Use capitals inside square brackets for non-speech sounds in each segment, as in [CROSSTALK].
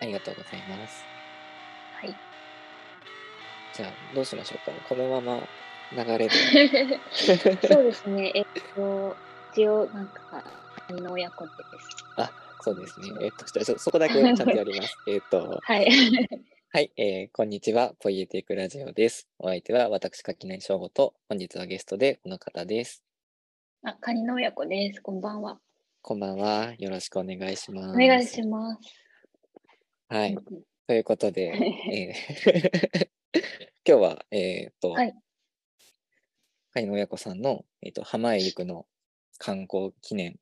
ありがとうございます。はい。じゃあ、どうしましょうか。このまま流れで。[LAUGHS] そうですね。えっと、一応、なんか、兄の親子です。あ、そうですね。えっと、じそこだけちゃんとやります。[LAUGHS] えっと、はい。はい、えーこんにちは。ポイエティックラジオです。お相手は私、垣内翔吾と、本日はゲストでこの方です。あ、カニの親子です。こんばんは。こんばんは。よろしくお願いします。お願いします。はい。うんということで、えー [LAUGHS] 今日は、えっ、と、はい親子さんの、えー、と浜へ行くの観光記念、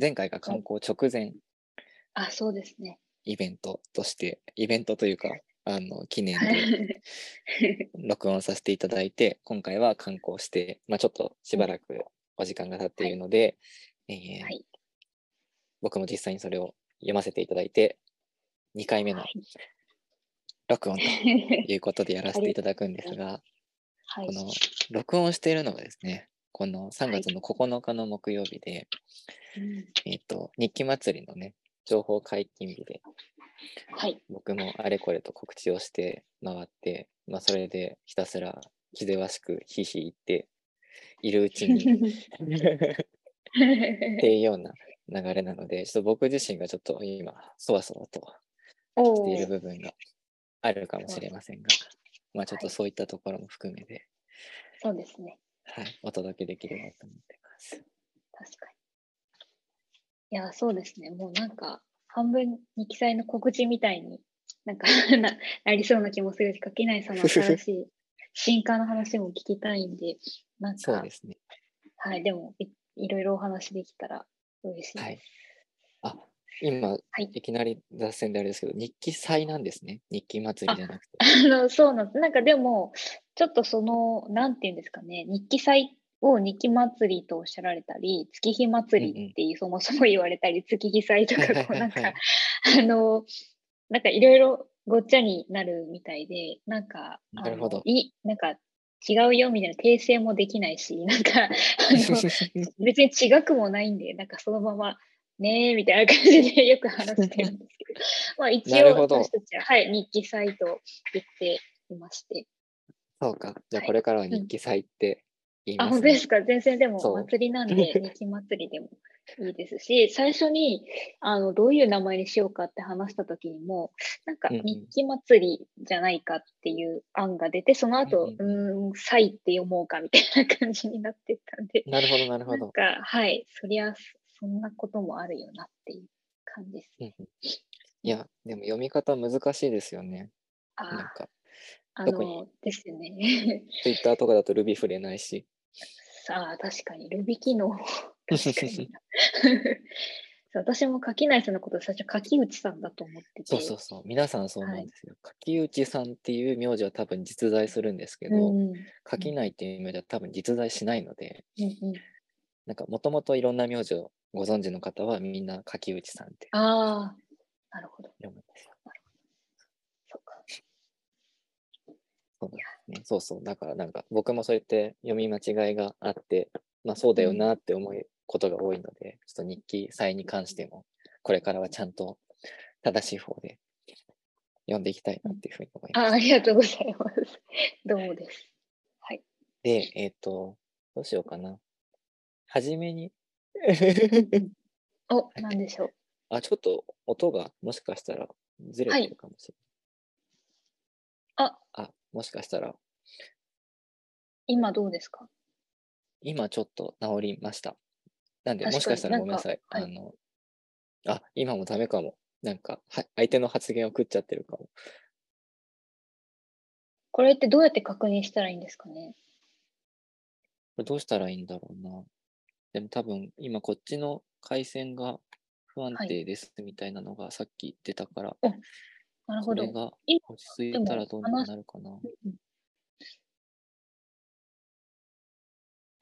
前回が観光直前あ、そうですね。イベントとして、イベントというか、あの記念はでい。[LAUGHS] 録音させていただいて、今回は観光して、まあ、ちょっとしばらくお時間が経っているので、えーはい僕も実際にそれを読ませていただいて、2回目の録音と [LAUGHS] いうことでやらせていただくんですが、はいこ。の録音しているのがですね、この3月の9日の木曜日で、うんえっ、と、日記祭りのね、情報解禁日で、はい。僕もあれこれと告知をして回って、まあ、それでひたすら気ぜわしくひいひい言っているうちに [LAUGHS] っていうような流れなので、ちょっと僕自身がちょっと今、そわそわとているー部分があるかもしれませんが、まあちょっとはいそういったところも含めて、そうですね。はい、お届けできればと思ってます。確かに。いや、そうですね。もうなんか、半分日記祭の告知みたいになんか [LAUGHS] ななりそうな気もするし、垣内さんの新しい [LAUGHS] 進化の話も聞きたいんで、なんかそうで、すね。はい、でもい、いろいろお話できたら嬉しいです。はい。あ、今、はいいきなり脱線であれですけど、日記祭なんですね。日記祭りじゃなくて。あの、そうなんです。なんかでも、ちょっとその、なんていうんですかね、日記祭を日記祭りとおっしゃられたり、月日祭りっていうそもそも言われたり、月日祭とか、なんはいはいか、あの、なんかいろいろごっちゃになるみたいで、なんか、あなるほどのいなんか違うよみたいな訂正もできないし、なんか、あの、[LAUGHS] 別に違くもないんで、なんかそのまま、ねえみたいな感じでよく話してるんですけど、[LAUGHS] まあ一応私たちは、はい、日記サイト言っていまして。そうか。じゃあはいこれからは日記祭って言いあ、ますね。本当ですか全然でも祭りなんで、[LAUGHS] 日記祭りでもいいですし、最初に、あの、どういう名前にしようかって話した時にも、なんかうんうん日記祭りじゃないかっていう案が出て、その後、ううーん、祭って読もうかみたいな感じになってたんで、なるほど、なるほど。なんか、はい、そりゃ、そんなこともあるよなっていう感じです。いや、でも読み方難しいですよね。あなんか、あ、の、ですよね。[LAUGHS] Twitter とかだと Ruby 触れないし。さあ、確かに、ルビ機能、[LAUGHS] [LAUGHS] 私も垣内さんのこと最初、垣内さんだと思ってて。そうそうそう。皆さんそうなんはいですよ。柿内さんっていう名字は多分実在するんですけうど、んうん柿内っていう名字は多分実在しないので、うんうん。なんかもともといろんな名字をご存知の方はみんな柿内さんってああ、なるほど。読むんですよ。そうか。そうですね。そうそう。だからなんか僕もそうやって読み間違いがあって、まあそうだよなって思うことが多いので、ちょっと日記祭に関しても、これからはちゃんと正しい方で読んでいきたいなっていうふうに思います。あありがとうございます。[LAUGHS] どうもです。はい。で、えっ、と、どうしようかな。はじめに、[LAUGHS] お、なんでしょう。あ、ちょっと音がもしかしたらずれてるかもしれない。あ、あ、もしかしたら今どうですか？今ちょっと治りました。なんで、もしかしたらごめんなさい。はいあの、あ、今もダメかも。なんか、は相手の発言を食っちゃってるかも。これってどうやって確認したらいいんですかね？これどうしたらいいんだろうな。でも多分、今こっちの回線が不安はい定ですみたいなのがさっき出たから、なるほどそれ。が今落ち着いたらどうなるかな。うん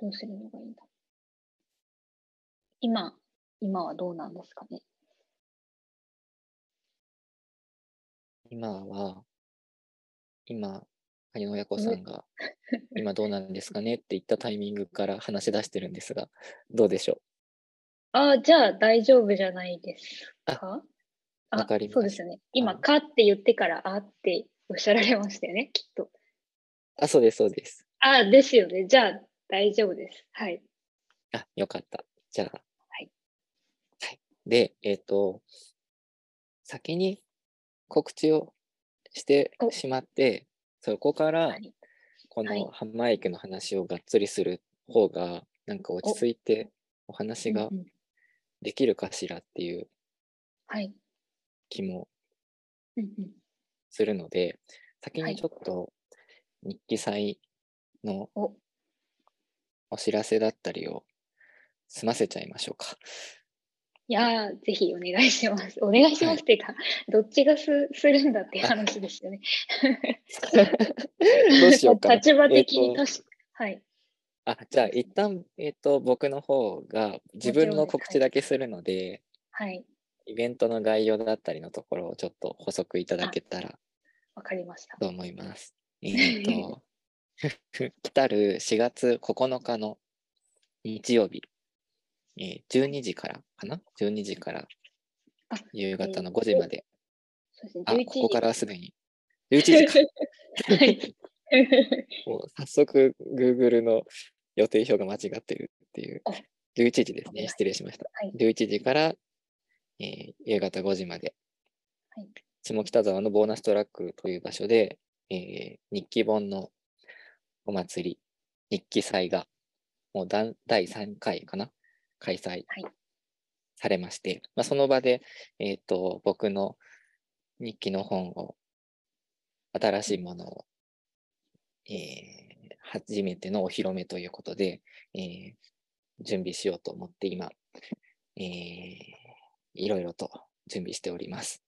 どうするのがいいんだ今、今はどうなんですかね今は、今、萩野親子さんが、今どうなんですかねって言ったタイミングから話し出してるんですが、どうでしょう？ああ、じゃあ大丈夫じゃないですか？あわかりますそうですよね。今、はいかって言ってから、あっておっしゃられましたよね、きっと。あ、そうです、そうです。あ、ですよね。じゃあ、大丈夫です。はい。あ、よかった。じゃあ。はい。はい。で、えっ、と、先に告知をしておしまって、そこからはい。こはい。のハンマー駅の話をがっつりする方が、なんか落ち着いてお話ができるかしらっていうはい。気もするので、先はい。にちょっと日記祭のお。お知らせだったりを済ませちゃいましょうか。いやー、ぜひお願いします。お願いしますっていうか、どっちがすするんだっていう話ですよね。[LAUGHS] どうしようかな。立場的にえーと確か、はい。あ、じゃあ一旦、えっ、と、僕の方が自分の告知だけするので、はい。イベントの概要だったりのところをちょっと補足いただけたらわかりました。と思います。えっ、[LAUGHS] と、来たる4月9日の日曜日、えー12時からかな ?12 時からあ夕方の5時まで。あ、11ここからはすでに11時か。はい。[LAUGHS] もう早速 Google の予定表が間違ってるっていうあ。11時ですね。失礼しました。はい11時から、えー夕方5時まで、はい下北沢のボーナストラックという場所で、えー日記本のお祭り、日記祭がもうだ第3回かな？開催はいされまして、まあ、その場で、えー、と僕の日記の本を新しいものを、えー初めてのお披露目ということで、えー準備しようと思って今、えーいろいろと準備しております。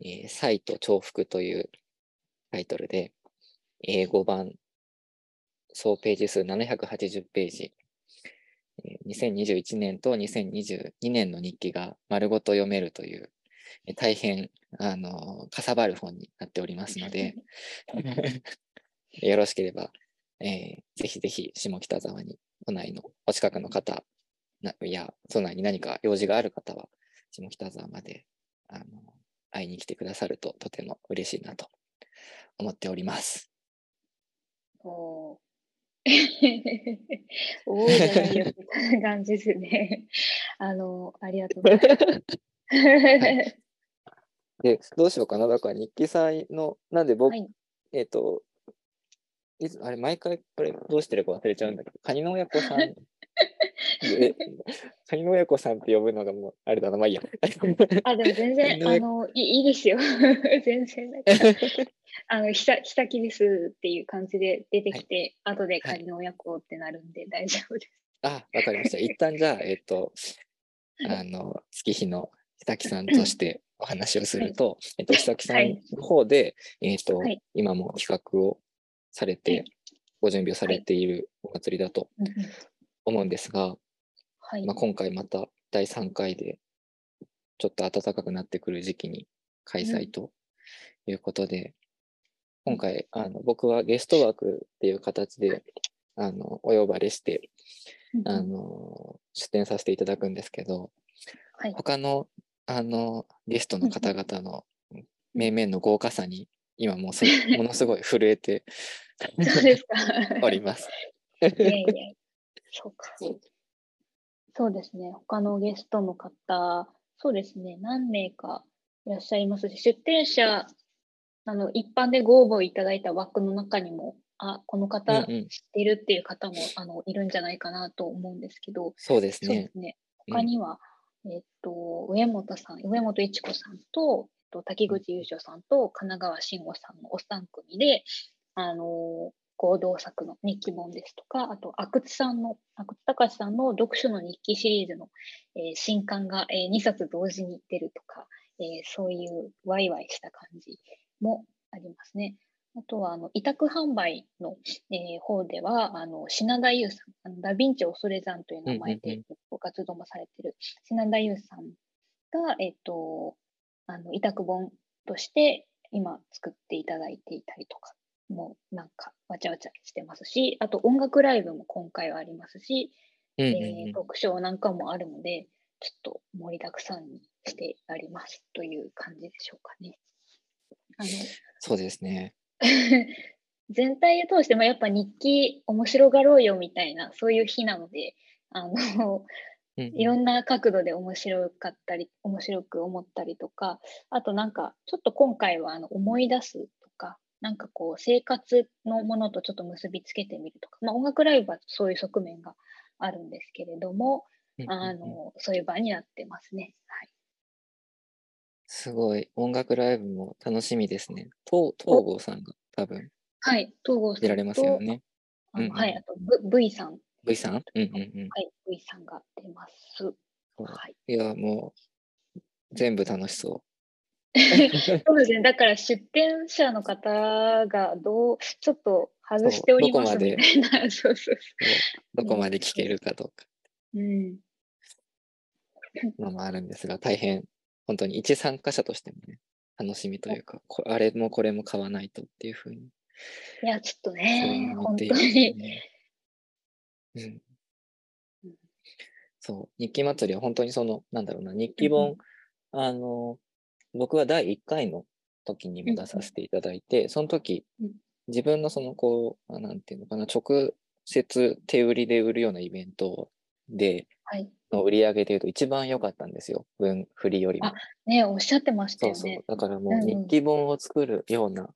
えーサイト重複というタイトルで、英語版総ページ数780ページ、えー2021年と2022年の日記が丸ごと読めるという、えー大変あのかさばる本になっておりますので、[LAUGHS] よろしければ、えーぜひぜひ下北沢に都内のお近くの方ないや都内に何か用事がある方は下北沢まであの会いに来てくださるととても嬉しいなと思っております。おーおーじゃないよって [LAUGHS] 感じですね。あの、ありがとうございます。で、どうしようかな。だから日記祭の、なんで僕、はいえっ、と、いつ、あれ、毎回、これ、どうしてるか忘れちゃうんだけど、カニの親子さん、[LAUGHS] え、カニの親子さんって呼ぶのがもう、あれだな、まあいいや。あ、でも全然、ねあの、いいいですよ。[LAUGHS] 全然。あの、ひさ、ひさきですっていう感じで出てきて、後で仮の親子ってなるんで大丈夫です。あ、わかりました。一旦じゃあ、えっ、と、あの、月日の久木さんとしてお話をすると、えっと、久木さんの方で、えっ、と、はい。今も企画をされて、はい。ご準備をされているお祭りだと思うんですが、はい。まあ、今回また第3回で、ちょっと暖かくなってくる時期に開催ということで、今回、あの僕はゲスト枠っていう形で、あの、お呼ばれして、あの、出展させていただくんですけど、はい。他の、あの、ゲストの方々の面々の豪華さに、今もうす [LAUGHS] ものすごい震えてそうですか。おります。いやいや、そうか。そうですね。他のゲストの方、そうですね。何名かいらっしゃいますし、出展者、あの、一般でご応募いただいた枠の中にも、あ、この方うんうん知ってるっていう方も、あの、いるんじゃないかなと思うんですけど、そうですね。すね。他には、えっと、上本さん、上本一子さんと、えっと、滝口優勝さんと、神奈川慎吾さんのお三組で、あの、合同作の日記本ですとか、あと、阿久津さんの、阿久津隆さんの読書の日記シリーズの、えー新刊が、え2冊同時に出るとか、えーそういうワイワイした感じもありますね。あとは、あの、委託販売の、えー方では、あの、品田優さん、あのダヴィンチ恐れ山という名前でご活動もされている品田優さんが、えっと、あの、委託本として今作っていただいていたりとか、もうなんかわちゃわちゃしてますし、あと音楽ライブも今回はありますし、うんうんえー、うん読書なんかもあるので、ちょっと盛りだくさんにしてありますという感じでしょうかね。あのそうですね。[LAUGHS] 全体を通してもやっぱ日記面白がろうよみたいなそういう日なのであのいろんな角度で面白かったり面白く思ったりとかあとなんかちょっと今回はあの思い出すとかなんかこう生活のものとちょっと結びつけてみるとか、まあ、音楽ライブはそういう側面があるんですけれども、あのそういう場になってますね。はい、すごい音楽ライブも楽しみですね。東東郷さんが多分はい、東郷さん出られますよね。うんうん、はい、あと v, v さん V さん、うんうんうん、はい、V さんが出ます。はい、いや、もう、全部楽しそう。[LAUGHS] そうですね、だから出店者の方がどう、ちょっと外しておりますみたいな、そう [LAUGHS] そうどこまで聞けるかどうか。うん。のもあるんですが、大変、本当に一参加者としてもね、楽しみというか、あれもこれも買わないとっていうふうに。いや、ちょっとね、本当に。うん。そう、日記祭りは本当にその、なんだろうな、日記本、あの、僕は第1回の時にも出させていただいて、その時、自分のその、こう、なんていうのかな、直接手売りで売るようなイベントで、の売り上げでいうと一番良かったんですよ、分振りよりも。あ、ねおっしゃってましたよね。そうそう。だからもう日記本を作るような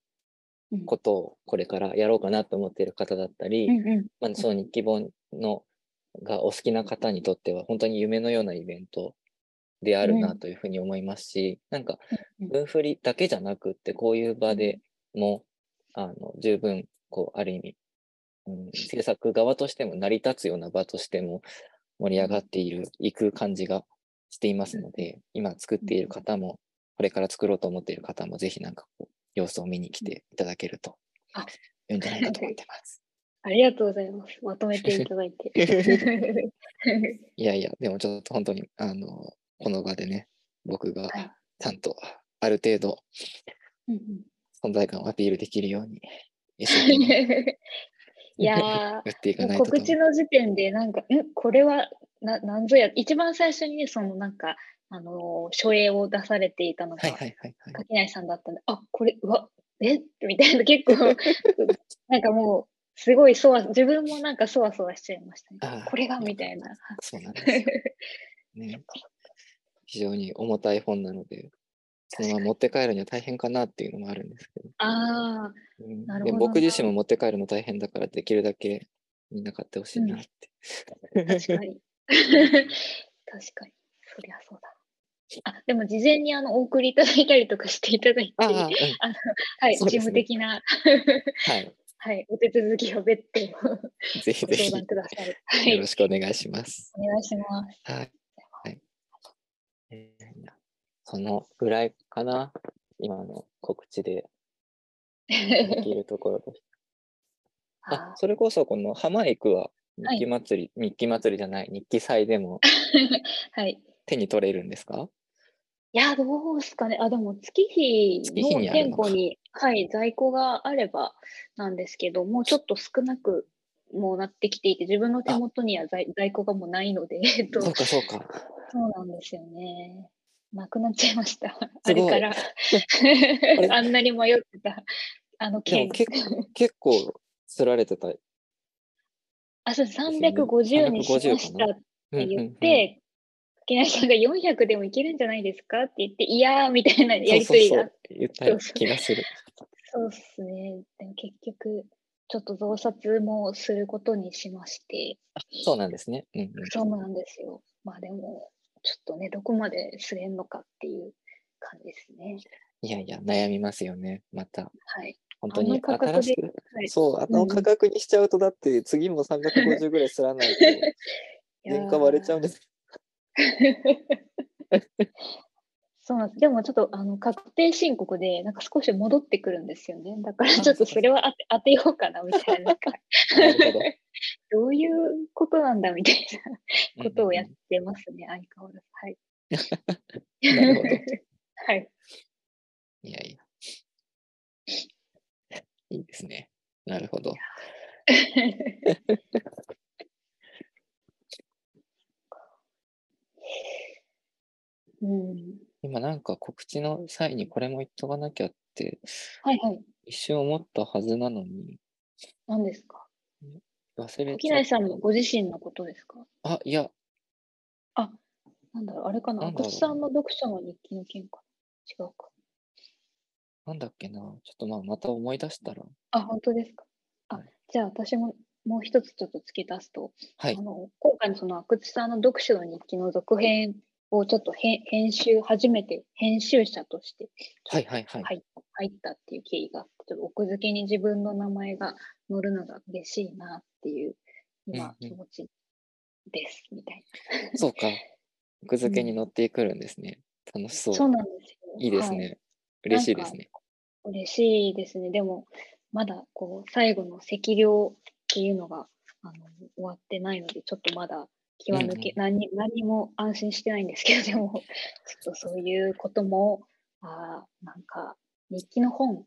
ことをこれからやろうかなと思っている方だったり、うんうん、まあ、その日記本のがお好きな方にとっては本当に夢のようなイベントであるなというふうに思いますし、うん、なん。か文振りだけじゃなくってこういう場でもあの十分こうある意味、うん、制作側としても成り立つような場としても盛り上がっている、いく感じがしていますので、今作っている方も、これから作ろうと思っている方も、ぜひなんかこう、様子を見に来ていただけるといいんじゃないかと思ってます。[LAUGHS] ありがとうございます。まとめていただいて。[LAUGHS] [LAUGHS] いやいや、でもちょっと本当に、あの、この場でね、僕がちゃんとある程度、存在感をアピールできるように、いやー、告知の時点で、なんか、ん？これはな、なんぞや、一番最初にね、そのなんか、あの書影を出されていたのが、垣内さんだったんで、あこれ、うわ、え？みたいな、結構、[LAUGHS] なんかもう、すごいそわ、自分もなんかそわそわしちゃいましたね。これがみたいな。そうなんです。ね、[LAUGHS] 非常に重たい本なので、そのまま持って帰るには大変かなっていうのもあるんですけど。ああ、うん、なるほど。僕自身も持って帰るの大変だから、できるだけみんな買ってほしいなって。うん、確かに。[LAUGHS] 確かに。そりゃそうだ。あでも事前にあのお送りいただいたりとかしていただいて、あ、うん、あのはい、事務的な、はい、はい、お手続きを別途ぜひぜひ相談ください、はい。よろしくお願いします。お願いします。はい。そのぐらいかな、今の告知でできるところとして。あ、それこそこの浜行くは日記祭り、はい、日記祭りじゃない、日記祭でも [LAUGHS] はい、手に取れるんですか？いや、どうですかね。あ、でも月日の店舗に、はい、在庫があればなんですけど、もうちょっと少なくもうなってきていて、自分の手元には在在庫がもうないので、えっと、そうかそうか。そうなんですよね。なくなっちゃいました。あれから [LAUGHS] あんなに迷ってた、あの件。結結構、釣られてた。あ、そう、350にしましたって言って、木梨さんが400でもいけるんじゃないですかって言って、いやーみたいなやりとりが。言った気がする。そうっすね。でも結局、ちょっと増刷もすることにしまして。そうなんですね。うん、うん、そうなんですよ。まあでも、ちょっとね、どこまですれんのかっていう感じですね。いやいや、悩みますよね、また。はい。本当に新しく、はい、そう、あの価格にしちゃうと、だって次も350ぐらいすらないと、原価割れちゃうんです。そうなんです。でもちょっとあの確定申告でなんか少し戻ってくるんですよね。だからちょっとそれは当て当てようかなみたいな。[LAUGHS] [LAUGHS] どういうことなんだみたいなことをやってますね、相変わらず。はい。[LAUGHS] なるほど。はい。いやいや。いいですね。なるほど。うん。今なんか告知の際にこれも言っとかなきゃってはいはい。一瞬思ったはずなのに何ですか？忘れ木ちゃっ内さんもご自身のことですか？あ、いや、あ、なんだろう、あれかな？阿久津さんの読書の日記の件かな。違うか。なんだっけな。ちょっとまあまた思い出したら。あ、本当ですか？あはい、じゃあ私ももう一つちょっと付け足すと、はいあ。の今回のその阿久津さんの読書の日記の続編をちょっと編編集、初めて編集者としてはいはいはい。入入ったっていう経緯があって、ちょっと奥付けに自分の名前が載るのが嬉しいなっていう今うんうん気持ちです、みたいそうか。[LAUGHS] 奥付けに乗ってくるんですね。楽しそな。う。そうなんですよ。いいですね。はい嬉しいですね。嬉しいですね。でも、まだこう最後の適量っていうのがあの終わってないので、ちょっとまだ気は抜け、うん何に何にも安心してないんですけど、でも、[LAUGHS] ちょっとそういうことも、あーなんか日記の本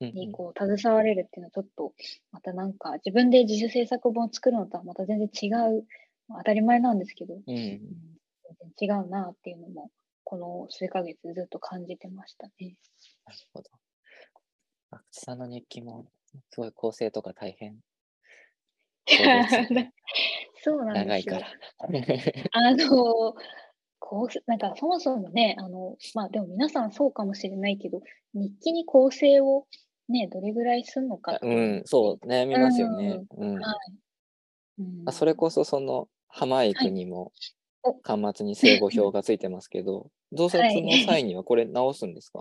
にこう携われるっていうのはちょっとまたなんか自分で自主制作本を作るのとはまた全然違う、まあ当たり前なんですけど、うんうん全然違うなっていうのも、この数ヶ月ずっと感じてましたね。なるほど。阿久津さんの日記も、すごい構成とか大変。[LAUGHS] [LAUGHS] そうなんですよ。長いから。[LAUGHS] あの、こうなんかそもそもね、あの、まあでも皆さんそうかもしれないけど、日記に構成をね、どれぐらいするのかう、んそう、悩みますよね。うん。はいうんあそれこそその浜井にもお端末に正誤表がついてますけど、増刷の際にはこれ直すんですか、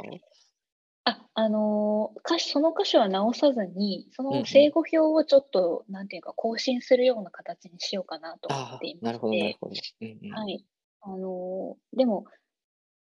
あ、あのー歌詞その箇所は直さずに、そうんうんの正誤表をちょっと、なんていうか、更新するような形にしようかなと思あっていあ、なるほど、ましてなるほど。うんうんはい。あのーでも、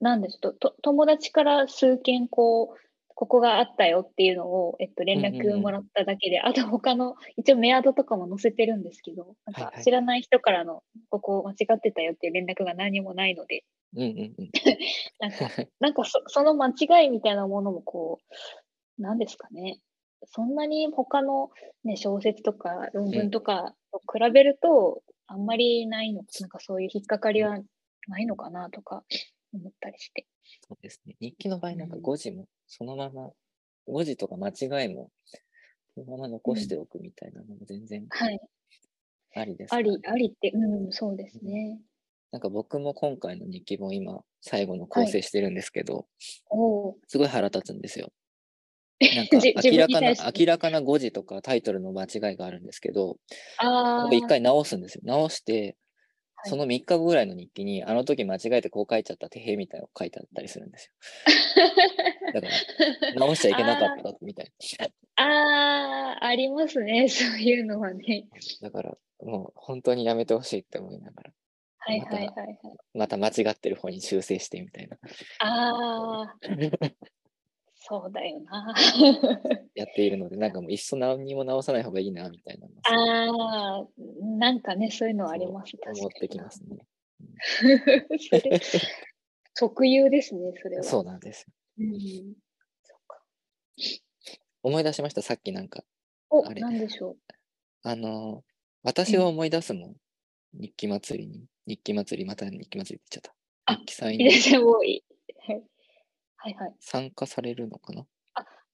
なんですとと、友達から数件こう、ここがあったよっていうのを、えっと、連うんうんうん絡もらっただけで、あと他の、一応メアドとかも載せてるんですけど、なんはいはいか知らない人からの、ここ間違ってたよっていう連絡が何もないので。[LAUGHS] なんか、なんかそその間違いみたいなものもこう、なんですかね。そんなに他の、ね、小説とか論文とかと比べると、あんまりないの、なんかそういう引っかかりはないのかなとか思ったりして。そうですね。日記の場合、なんかうん誤字もそのまま、誤字とか間違いもそのまま残しておくみたいなのも全然はい。ありですからね、あり、ありって、うん、そうですね。なんか僕も今回の日記本今、最後の構成してるんですけど、おお。すごい腹立つんですよ。なんか明らかな明らかな誤字とかタイトルの間違いがあるんですけど、一回直すんですよ。直して、はいその3日後ぐらいの日記に、あの時間違えてこう書いちゃったてへみたいなの書いてあったりするんですよ。[LAUGHS] だから、直しちゃいけなかったみたいああ、ありますね。そういうのはね。な。だから、もう本当にやめてほしいって思いながら、はいはいはいはい。また間違ってる方に修正してみたいな、ああ、そうだよな。[LAUGHS] やっているので、なんかもういっそ何にも直さない方がいいな、みたいなああ、なんかね、そういうのはあります。思ってきますね。[LAUGHS] それ特有ですね、それは。そうなんですよ。うん。そっか。思い出しました、さっきなんか。お、あれなんでしょう。あのー私を思い出すもん。日記祭りに。日記祭り、また日記祭りって言っちゃった。あ日記祭にもういい。は [LAUGHS] いはいはい。参加されるのかな？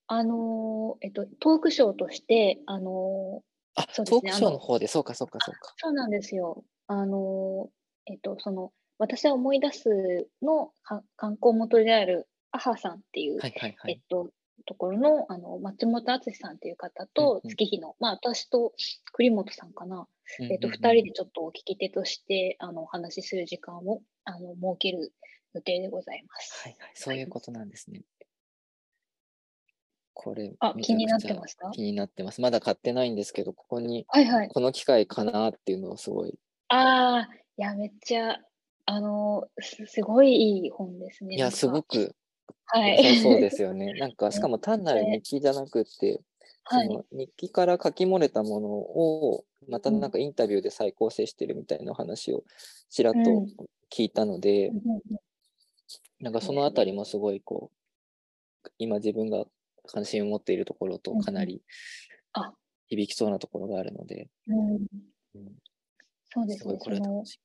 あのーえっと、トークショーとして、あのーあ、そうですねトークショーの方で、そうかそうかそうか。そうなんですよ。あのーえっと、その、私は思い出すのか観光元であるアハさんっていう、はいはいはい。えっと、ところのあの松本敦さんという方とうんうん月日の、まあ、私と栗本さんかな、えっと、2うんうんうん人でちょっと聞き手としてあのお話しする時間をあの設ける予定でございます。はいはい、そういうことなんですね。これ、あ気になってますか気になってます。まだ買ってないんですけど、ここに、はいはい。この機会かなっていうのをすごい。ああ、いや、めっちゃ、あのす、すごいいい本ですね。いや、すごく。くはい。そうですよね。[LAUGHS] なんか、しかも単なる日記じゃなくって、はい。その日記から書き漏れたものを、またうん。なんかインタビューで再構成してるみたいな話をちらっとうん。聞いたので、うんなんかそのあたりもすごいこう、今自分が関心を持っているところとかなりあ。響きそうなところがあるので、うん。うん。そうですすね。ごいこそのれ楽しい。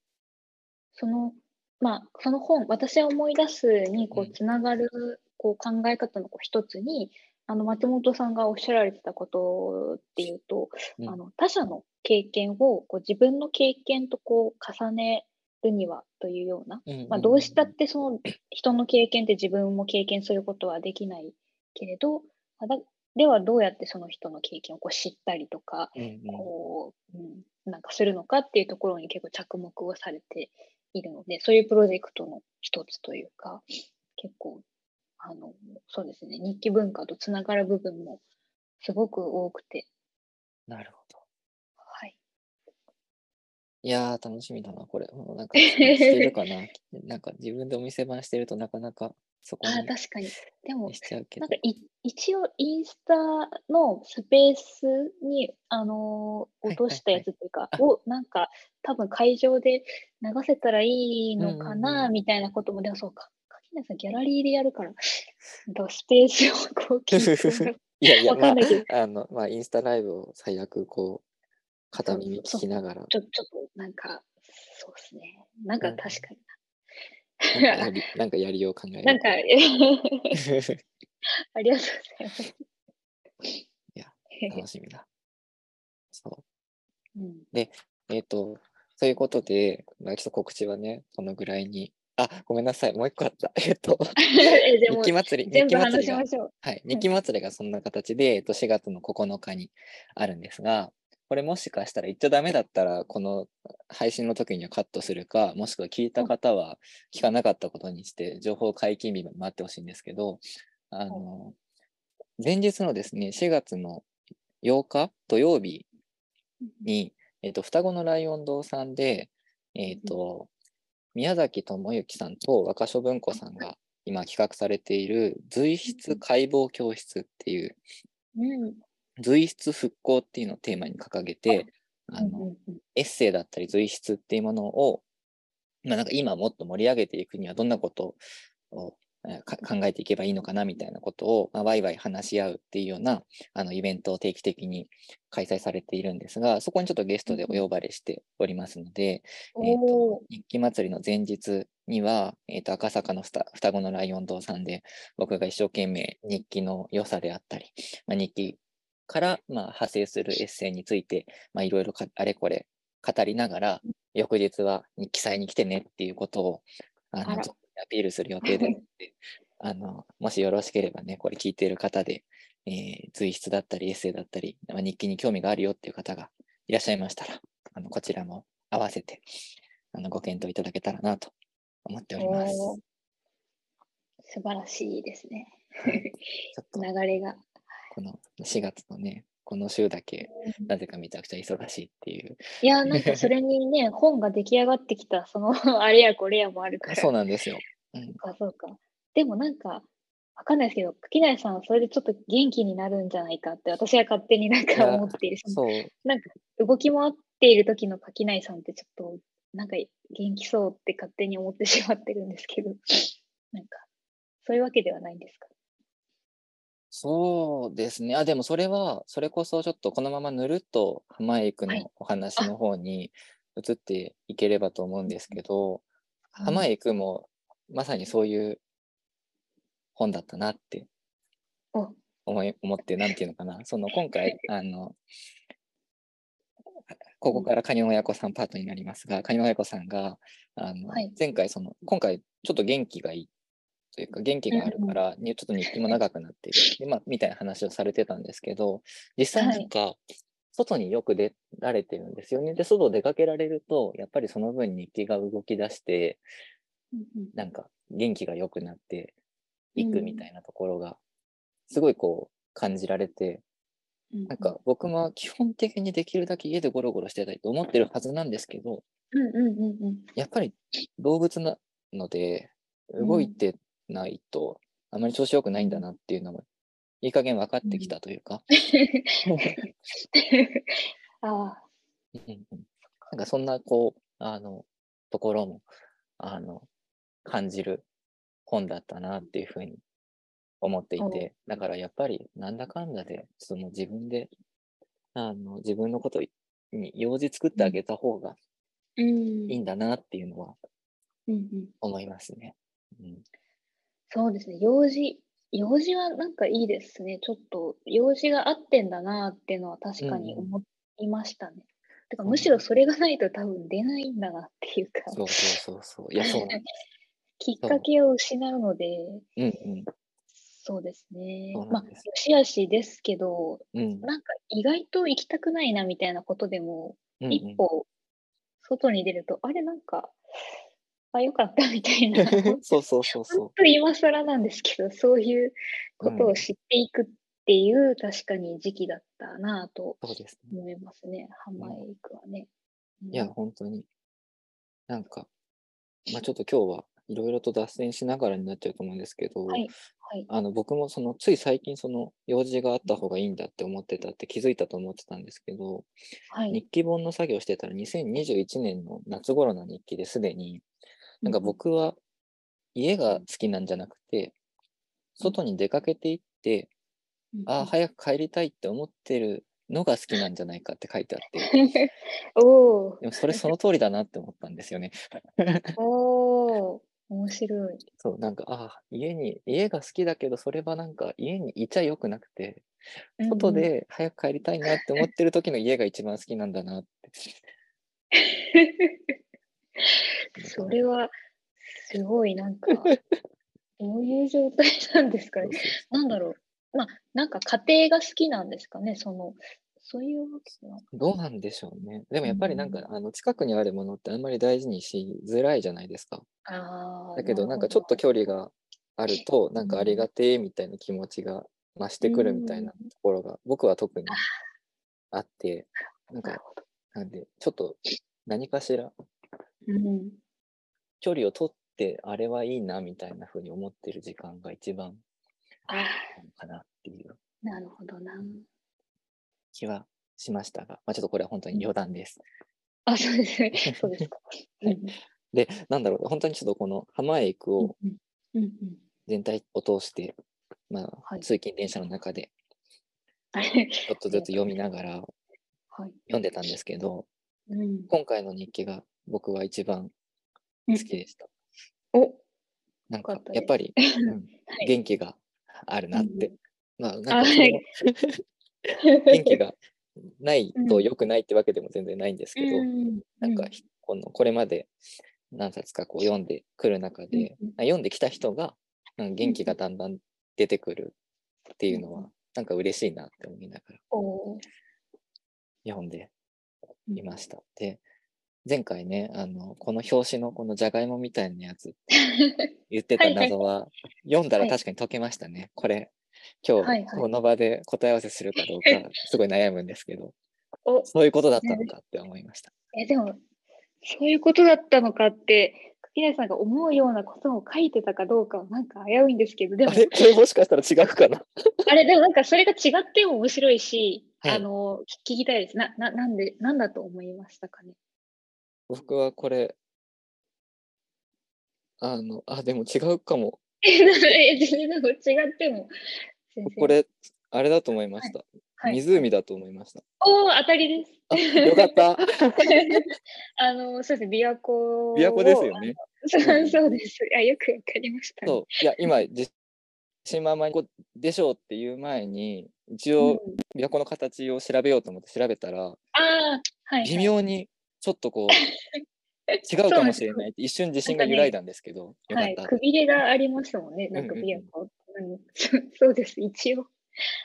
そのまあ、その本、私は思い出すにこううん。つながるこう考え方のこう一つに、あの松本さんがおっしゃられてたことっていうと、うん。あの他者の経験をこう自分の経験とこう重ねるにはというような、うんまあ、どうしたってその人の経験って自分も経験することはできないけれど、ではどうやってその人の経験をこう知ったりとか、うんうん。こう、うん、なんかするのかっていうところに結構着目をされているので、そういうプロジェクトの一つというか、結構、あの、そうですね、日記文化とつながる部分もすごく多くて、なるほど。はい。いやー、楽しみだな、これ。もうなんか、してるかな。[LAUGHS] なんか自分でお店番してるとなかなかそこあ確かに。でも、しちゃうけど。なんか。い一応インスタのスペースに、あのーはい落としたやつっていうか、あ。をなんか多分会場で流せたらいいのかうんうんな、うん。みたいなことも、でもそうか、垣根さんギャラリーでやるから、スペースをこう聞いていやいや、まあわかんないけど、あの、まあ、インスタライブを最悪、こう、片耳聞きながら、ちょちょっとなんか、そうですね。なんかうん。確かになんかやり、[LAUGHS] なんかやりよう考える。な。なんか、[LAUGHS] ありがとうございます。や楽しみだ。そうん、う。えっ、と、そういうことで、まあ、ちょっと告知はね、このぐらいに。あ、ごめんなさい、もう一個あった。[LAUGHS] えっと、えでも日記祭り、日記祭りが。はい、日記祭りがそんな形で、えっと、4月の9日にあるんですが、これもしかしたら言っちゃダメだったら、この配信の時にはカットするか、もしくは聞いた方は聞かなかったことにして、情報解禁日まで待ってほしいんですけど、あの、前日のですね、4月の8日土曜日に、えっと、双子のライオン堂さんで、えっと、宮崎智之さんと若所文庫さんが今企画されている随筆解剖教室っていう随筆復興っていうのをテーマに掲げてあのうんうんうん。エッセイだったり随筆っていうものを、まあ、なんか今もっと盛り上げていくにはどんなことを考えていけばいいのかなみたいなことを、まあ、ワイワイ話し合うっていうようなあのイベントを定期的に開催されているんですがそこにちょっとゲストでお呼ばれしておりますので、えーおと日記祭りの前日には、えー、と赤坂の双子のライオン堂さんで僕が一生懸命日記の良さであったり、まあ、日記から、まあ、派生するエッセイについてまあいろいろかあれこれ語りながら翌日は日記祭に来てねっていうことをあのアピールする予定であ [LAUGHS] のもしよろしければねこれ聞いている方で、えー随筆だったりエッセイだったり、まあ、日記に興味があるよっていう方がいらっしゃいましたらあのこちらも合わせてあのご検討いただけたらなと思っております。素晴らしいですね。[LAUGHS] 流れが。この4月のね、この週だけなぜかめちゃくちゃ忙しいっていう。いや、なんかそれにね、[LAUGHS] 本が出来上がってきた、その [LAUGHS] あれやこれやもあるから。そうなんですよ。うんそうか、そうか。でもなんか、わかんないですけど、垣内さんはそれでちょっと元気になるんじゃないかって、私は勝手になんか思っている。そう、なんか、動き回っている時の垣内さんってちょっと、なんか元気そうって勝手に思ってしまってるんですけど、[LAUGHS] なんか、そういうわけではないんですか？そうですね。あ、でもそれは、それこそちょっとこのままぬるっと浜へ行くはい。のお話の方に移っていければと思うんですけど、うん浜へ行くもまさにそういう本だったなってお。思い思って、なんていうのかな、その今回、あの、ここからカニ親子さんパートになりますが、カニ親子さんが、あのはい。前回、その、今回ちょっと元気がいいというか、元気があるから、にちょっと日記も長くなっている、でまあ、みたいな話をされてたんですけど、実際なんか、外によく出られてるんですよね。で、外出かけられると、やっぱりその分日記が動き出して、なんか元気が良くなっていくみたうんいなところが、すごいこう感じられて、うんなんか僕も基本的にできるだけ家でゴロゴロしてたいと思ってるはずなんですけど。やっぱり動物なので、うん動いてないとあまり調子良くないんだなっていうのも、いい加減分かってきたというか、[LAUGHS] なんかそんなこう、あの、ところも、あの、感じる本だったなっていうふうに思っていおて、だからやっぱりなんだかんだで、その自分で、あの、自分のことに用事作ってあげた方がうん。いいんだなっていうのはうんうん。思いますね。うん、そうですね。用事、用事はなんかいいですね。ちょっと、用事があってんだなっていうのは確かにうんうん思いましたね。てか、そうむしろそれがないと多分出ないんだなっていうか、そうそうそうそう。いや、そう [LAUGHS] きっかけを失うので、うんうん。そうですねそう。なまあ、よしあしですけど、うんなんか意外と行きたくないなみたいなことでも、うんうん一歩外に出ると、あれなんか、あ、よかったみたいな、本 [LAUGHS] そうそうそうそ当今更なんですけど、そういうことうんを知っていくっていう、確かに時期だったなと。思いますね、ハマイクはね。うんいや、本当に。なんか、まあちょっと今日はいろいろと脱線しながらになっちゃうと思うんですけど、はい、はい。あの僕もそのつい最近その用事があった方がいいんだって思ってたって気づいたと思ってたんですけど、はい。日記本の作業してたら2021年の夏頃の日記ですでに、なんか僕は家が好きなんじゃなくて、外に出かけていって、うん、ああ、早く帰りたいって思ってるのが好きなんじゃないかって書いてあって、[LAUGHS] おー。でもそれその通りだなって思ったんですよね。おー。面白い。そう、なんか、ああ、家に、家が好きだけど、それはなんか家にいちゃよくなくて、外で早く帰りたいなって思ってる時の家が一番好きなんだなって。[LAUGHS] それは、すごいなんか、[LAUGHS] どういう状態なんですかね？なんだろう。まあ、なんか家庭が好きなんですかね？その、そういうわけなのどうなんでしょうね。でもやっぱりなんか、うあの近くにあるものってあんまり大事にしづらいじゃないですか。ああ。だけどなんかるちょっと距離があると、なんかありがてえみたいな気持ちが増してくるみたいなところが、僕は特にあって、なんか。なんで、ちょっと何かしらうん。距離を取って、あれはいいなみたいな風に思ってる時間が一番あなのかなっていうあ、なるほどな。気はしましたが、まあ、ちょっとこれは本当に余談です。あ、そうですね。そうですか。[LAUGHS] はいで、なんだろう、本当にちょっとこの浜へ行くうんを全体を通して、まあ、はい通勤電車の中ではい。[LAUGHS] ちょっとずつ読みながらはい。読んでたんですけど、うん。今回の日記が僕は一番好きでした。おなんかやっぱり、[LAUGHS] うんはい。元気があるなって。うんまあなんか [LAUGHS] 元気がないとうん。良くないってわけでも全然ないんですけど、うんなんかひこのこれまで何冊かこう読んでくる中で、うん読んできた人がうん元気がだんだん出てくるっていうのは、うんなんか嬉しいなって思いながら読んでうんいました。で前回ねあのこの表紙のこのじゃがいもみたいなやつ [LAUGHS] 言ってた謎は読んだらはい確かに解けましたね。これ今はいはい日この場で答え合わせするかどうか [LAUGHS] すごい悩むんですけどおそういうことだったのかって思いました。え、でも、そういうことだったのかって、垣内さんが思うようなことを書いてたかどうかはなんか危ういんですけど、でもあ、れ？これもしかしたら違うかな？[LAUGHS] あれ、でもなんかそれが違っても面白いし、はいあの、聞きたいです。な、な、なんで、なんだと思いましたかね？僕はこれあのあでも違うかもえ、でも違っても、こ、れあれだと思いました、はい、湖だと思いましたおー当たりです。あよかった [LAUGHS] あの、そうですね、琵琶湖を。琵琶湖ですよねそうそうです。あ、よくわかりました、ね。そういや今自信満々にでしょうっていう前に一うん応琵琶湖の形を調べようと思って調べたら、ああ、はい、はい。微妙にちょっとこう [LAUGHS] 違うかもしれない。って一瞬自信が揺らいだんですけど、はいくびれがありますもんね、なんかうんうん。琵琶湖って。うんそうです、一応。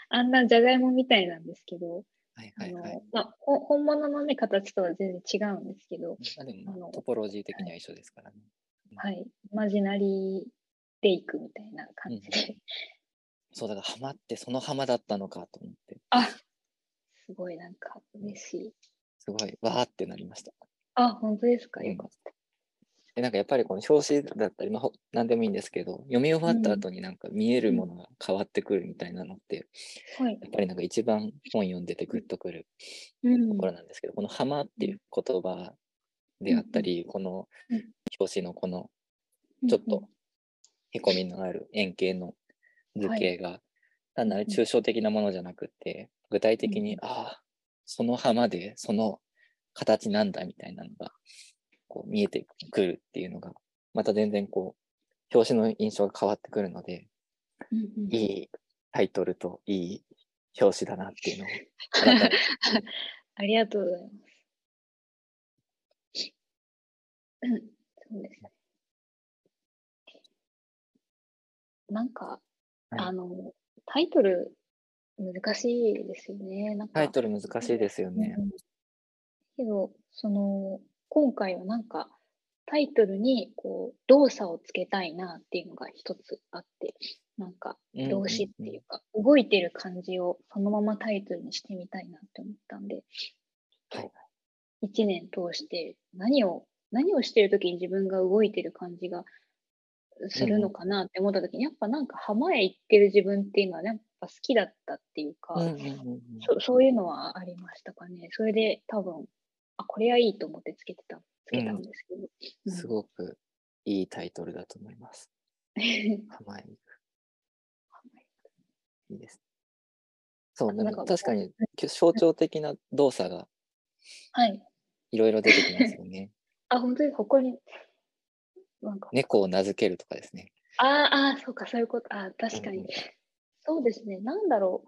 あんなじゃがいもみたいなんですけど、はいあはいはい。のまあ、ほ本物の、ね、形とは全然違うんですけど、あトポロジー的には一緒ですからね、はい、イマジナリーレイクみたいな感じで、そうだから浜ってその浜だったのかと思って。あすごいなんか嬉しい。すごいわーってなりました。あ、本当ですか、うん。よかった。でなんかやっぱりこの表紙だったり、まあ、ほ何でもいいんですけど読み終わった後になんか見えるものが変わってくるみたいなのって、はい。やっぱりなんか一番本読んでてグッとくるうん。ところなんですけど、この「浜」っていう言葉であったり、このうん。表紙のこのちょっとへこみのある円形の図形が、単なる抽象的なものじゃなくて具体的に、うん。ああその浜でその形なんだみたいなのがこう見えてくるっていうのがまた全然こう、表紙の印象が変わってくるので、うんうんいいタイトルといい表紙だなっていうのを [LAUGHS] ありがとうございます。うん、そうですね。なんか、はいあの、タイトル難しいですよね。なんかタイトル難しいですよね。うんけど、その、今回はなんか、タイトルに、こう、動作をつけたいなっていうのが一つあって、なんか、うん動詞っていうか、動いてる感じをそのままタイトルにしてみたいなって思ったんで、はい一年通して何を、何をしてる時に自分が動いてる感じがするのかなって思った時に、やっぱなんか浜へ行ってる自分っていうのは、ね、ぱ好きだったっていうか、うんうんうんうんそそういうのはありましたかね。それで多分、あ、これはいいと思ってつけてた、つけたんですけど。うんすごくいいタイトルだと思います。浜へ行く。いいです。そう、あなんか確かに象徴的な動作がはい。いろいろ出てきますよね。[LAUGHS] あ、本当にここに、なんか、猫を名付けるとかですね。あーあー、そうか、そういうこと。あー確かにうんうん。そうですね。なんだろ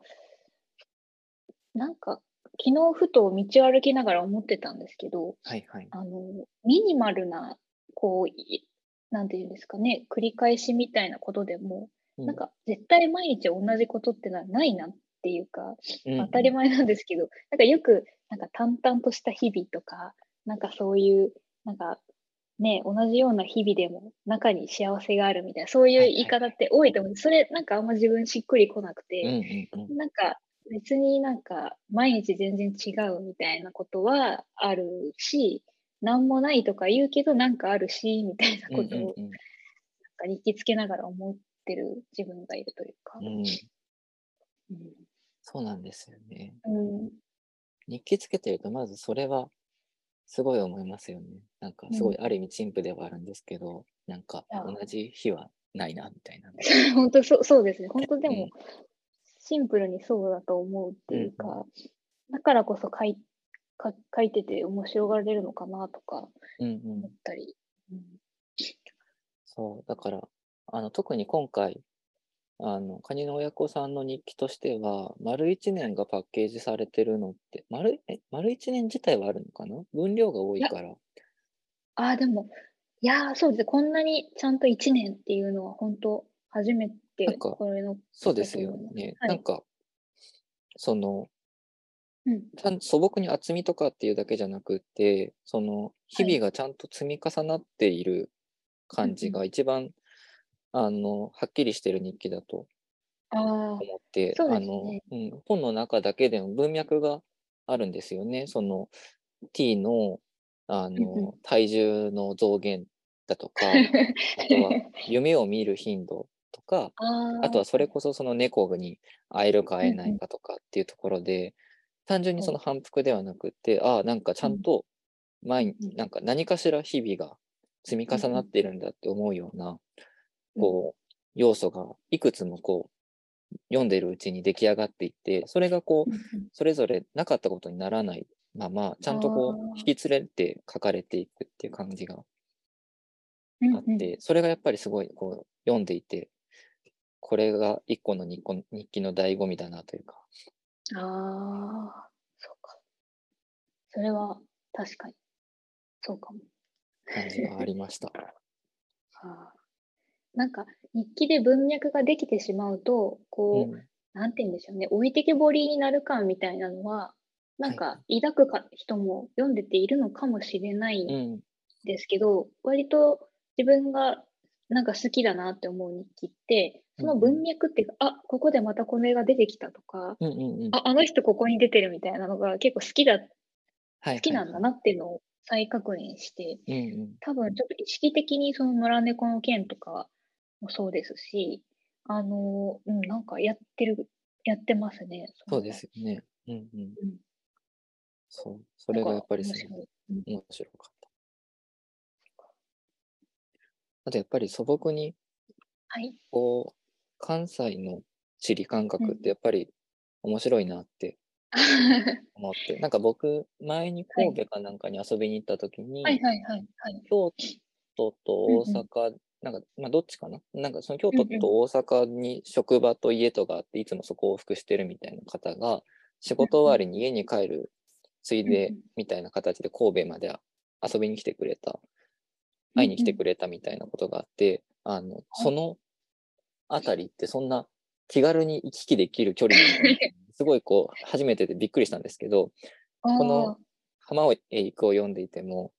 う。なんか、昨日ふと道を歩きながら思ってたんですけど、はいはい。あの、ミニマルな、こう、いなんていうんですかね、繰り返しみたいなことでも、うんなんか、絶対毎日同じことってのはないなっていうか、うんうん当たり前なんですけど、なんかよく、なんか淡々とした日々とか、なんかそういう、なんかね、同じような日々でも中に幸せがあるみたいな、そういう言い方って多いと思う。それなんかあんま自分しっくりこなくうんて、うんうんなんか別になんか毎日全然違うみたいなことはあるし、なんもないとか言うけどなんかあるし、みたいなことをなんか日記つけながら思ってる自分がいるというか。うんうんうんそうなんですよね。うん日記つけてると、まずそれはすごい思いますよね。なんかすごいある意味陳腐ではあるんですけど、なんかいや同じ日はないなみたいな。[LAUGHS] 本当そうそうですね。本当でも、うんシンプルにそうだと思うっていうか、うんだからこそ書いか書いてて面白がれるのかなとかうんうん思ったり。うんそう、だから、あの特に今回、あのカニの親子さんの日記としては、丸1年がパッケージされてるのって、丸え丸1年自体はあるのかな？分量が多いから。ああ、でも、いやー、そうですね。こんなにちゃんと1年っていうのは本当初めてこれの。そうですよね。はいなんか、その、うん。素朴に厚みとかっていうだけじゃなくて、その日々がちゃんと積み重なっている感じうんが一番、あのはっきりしてる日記だと思って、そうであのうん、本の中だけでも文脈があるんですよね。その T のあの体重の増減だとか、[LAUGHS] あとは夢を見る頻度とか、あとはそれこそその猫に会えるか会えないかとかっていうところで、単純にその反復ではなくて、ああ、なんかちゃんと毎日、うんなんか何かしら日々が積み重なってるんだって思うような、こう、要素がいくつもこう、読んでるうちに出来上がっていって、それがこう、それぞれなかったことにならないまま、ちゃんとこう、引き連れて書かれていくっていう感じがあって、それがやっぱりすごいこう読んでいて、これが一個の日記の醍醐味だなというか、ああ、そうか。それは確かに。そうかも。感じがありました。[LAUGHS] あーなんか日記で文脈ができてしまうと、こう、うん。なんて言うんでしょうね、置いてけぼりになる感みたいなのは、なんか抱くか人も読んでているのかもしれないんうん、ですけど、割と自分がなんか好きだなって思う日記って、その文脈っていうか、あここでまたこれが出てきたとか、うん、うん、うん。ああの人ここに出てるみたいなのが結構好きだ、はい。好きなんだなっていうのを再確認して、うん、うん。多分ちょっと意識的にその野良猫の件とかもそうですし、あの、うん、なんかやってる、やってますね。そうですよね。うん、うん。うんそう。それがやっぱりすなんか面白いうん面白かった。あとやっぱり素朴に、はい。こう、関西の地理感覚ってやっぱり面白いなって [LAUGHS] 思って、なんか僕、前に神戸かなんかに遊びに行った時に、はいはいはいはい。京都と大阪、なんか、まあ、どっちかな？なんか、その京都と大阪に職場と家とがあって、いつもそこを往復してるみたいな方が、仕事終わりに家に帰るついでみたいな形で神戸まで遊びに来てくれた、会いに来てくれたみたいなことがあって、あの、そのあたりってそんな気軽に行き来できる距離な [LAUGHS] すごいこう、初めてでびっくりしたんですけど、ここの浜へ行くを読んでいても、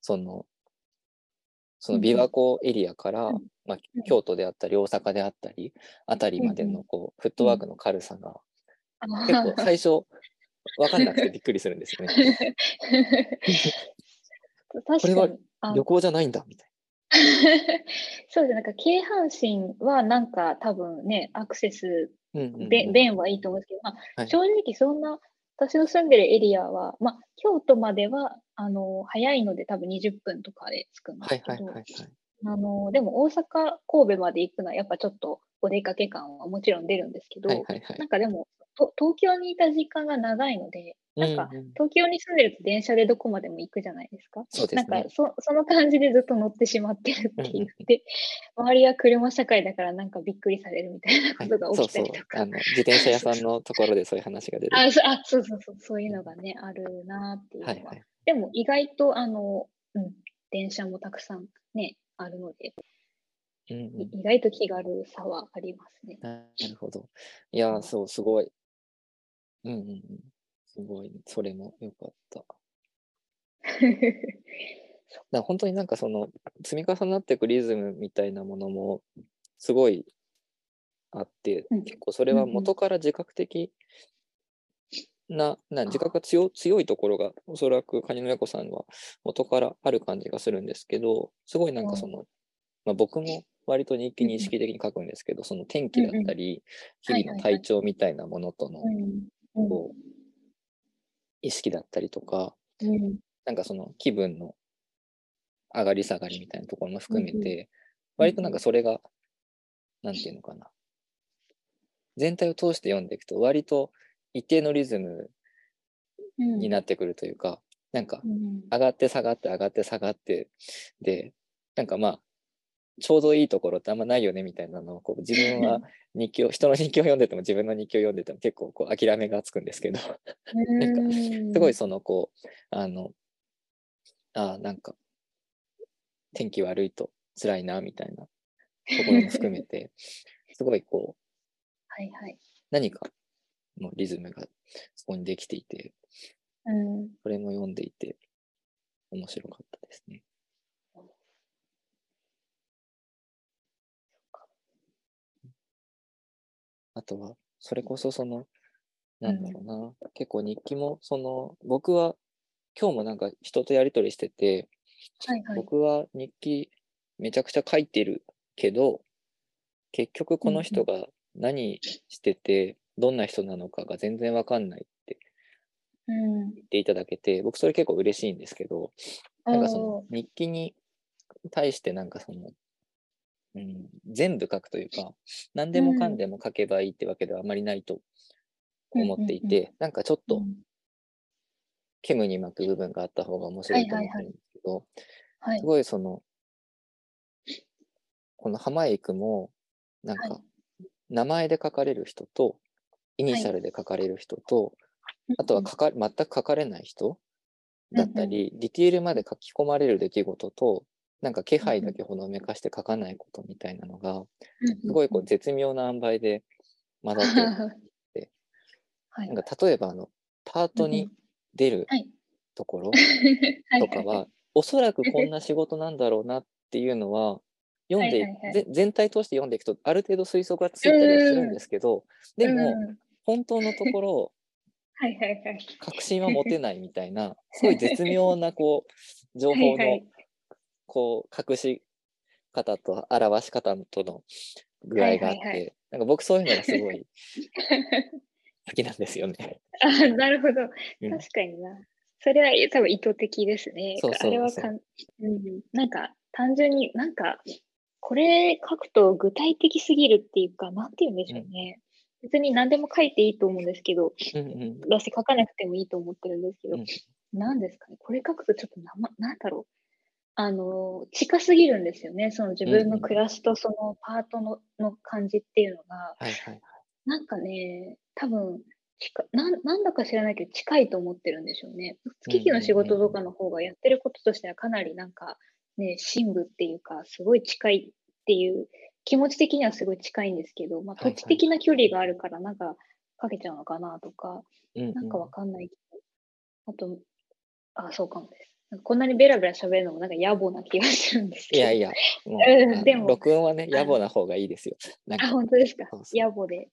その、その琵琶湖エリアから、うん。まあうん、京都であったり、大阪であったり、あたりまでのこう、フットワークの軽さが、結構最初、分かんなくてびっくりするんですよね。[LAUGHS] これはあ。旅行じゃないんだ、みたい [LAUGHS] そうですね、なんか京阪神はなんか多分ね、アクセス、な。うんうんうん。べ便はいいと思うんですけど、まあはい。正直そんな、私の住んでるエリアは、まあ、京都まではあの早いので多分20分とかで着くんではいすけど、はいはいはい。あのでも大阪、神戸まで行くのはやっぱちょっとお出かけ感はもちろん出るんですけど、はいはいはいなんかでもと東京にいた時間が長いので、なんかうんうん東京に住んでると電車でどこまでも行くじゃないですか。そうですねなんか。そその感じでずっと乗ってしまってるってうんうん言って、周りは車社会だからなんかびっくりされるみたいなはいことがそうそう起きたりと。か。あの、自転車屋さんのところでそういう話が出る。あそあそうそうそう、そういうのがね、あるなっていうのは。はいはい。でも意外とあの、うん、電車もたくさんね、あるので、うんうんい意外と気軽さはありますね。なるほど。いやー、そう、すごい。うんうんうん。すごい、それも良かった。[LAUGHS] だから本当になんかその積み重なっていくリズムみたいなものもすごいあって、うん。結構それは元から自覚的な、な自覚が強強いところがおそらくカニの猫さんは元からある感じがするんですけど、すごいなんかその、まあ、僕も割と日記に意識的に書くんですけど、その天気だったり、日々の体調みたいなものとのこう意識だったりとか、うん。なんかその気分の上がり下がりみたいなところも含めて、割となんかそれが、なんていうのかな。全体を通して読んでいくと、割と一定のリズムうん。になってくるというか、なんかうん。上がって下がって上がって下がって、で、なんかまあ、ちょうどいいところってあんまないよねみたいなのをこう [LAUGHS] 自分は日記を、人の日記を読んでても自分の日記を読んでても結構こう諦めがつくんですけど、なんかうんすごいそのこう、あの、あーなんか、天気悪いと辛いなみたいなところも含めて、[LAUGHS] すごいこう、はいはい。何かのリズムがそこにできていて、うんそれも読んでいて面白かったですね。あとは、それこそその、なんだろうな、結構日記も、その、僕は今日もなんか人とやりとりしてて、はいはい。僕は日記めちゃくちゃ書いてるけど、結局この人が何してて、どんな人なのかが全然わかんないってうん。言っていただけて、僕それ結構嬉しいんですけど、なんかその日記に対してなんかその、うん、全部書くというか、何でもかんでも書けばいいってわけではあまりないと思っていうんうんて、なんかちょっとうん。煙に巻く部分があった方が面白いと思ってるんですけど、はいす。ごいその、この浜へ行くも、なんはか、名前で書かれる人と、イニシャルで書かれる人と、あとは書か全く書かれない人だったり、ディティールまで書き込まれる出来事と、なんか気配だけほのめかして書かないことみたいなのが、すごいこう絶妙な塩梅で混ざってる。て [LAUGHS] はい。なんか例えばあの、パートに出るはい。ところ [LAUGHS] はい。とかは、おそらくこんな仕事なんだろうなっていうのは、読んで、全体通して読んでいくと、ある程度推測がついたりはするんですけど、でも、うん本当のところ、[LAUGHS] はいはいはい。確信は持てないみたいな、すごい絶妙な、こう、情報のこう、隠し方と表し方との具合があっはいはいはて、なんか僕そういうのがすごい好きなんですよね。[LAUGHS] あ、なるほど。うん確かにな。それは多分意図的ですね。そうそうあれはかん、うん、なんか単純になんかこれ書くと具体的すぎるっていうか、なんて言うんでしょうね。別に何でも書いていいと思うんですけど、うんうん書かなくてもいいと思ってるんですけど、うん何ですかね。これ書くとちょっとな、ま、なんだろう。あの、近すぎるんですよね。その自分の暮らしとそのパートのの感じっていうのが、はいはいはい。なんかね、多分近なんなんだか知らないけど近いと思ってるんでしょうね。月々の仕事とかの方がやってることとしてはかなりなんかね、深部っていうか、すごい近いっていう、気持ち的にはすごい近いんですけど、まあ、はいはい土地的な距離があるから、なんかかけちゃうのかなとか、うんうんなんかわかんないけど、あと、あ、そうかもです。こんなにベラベラ喋るのもなんか野暮な気がするんですけど。いやいや、もうでも録音はね、あ野暮な方がいいですよ。なんあ、か本当ですか？そう。そう野暮で、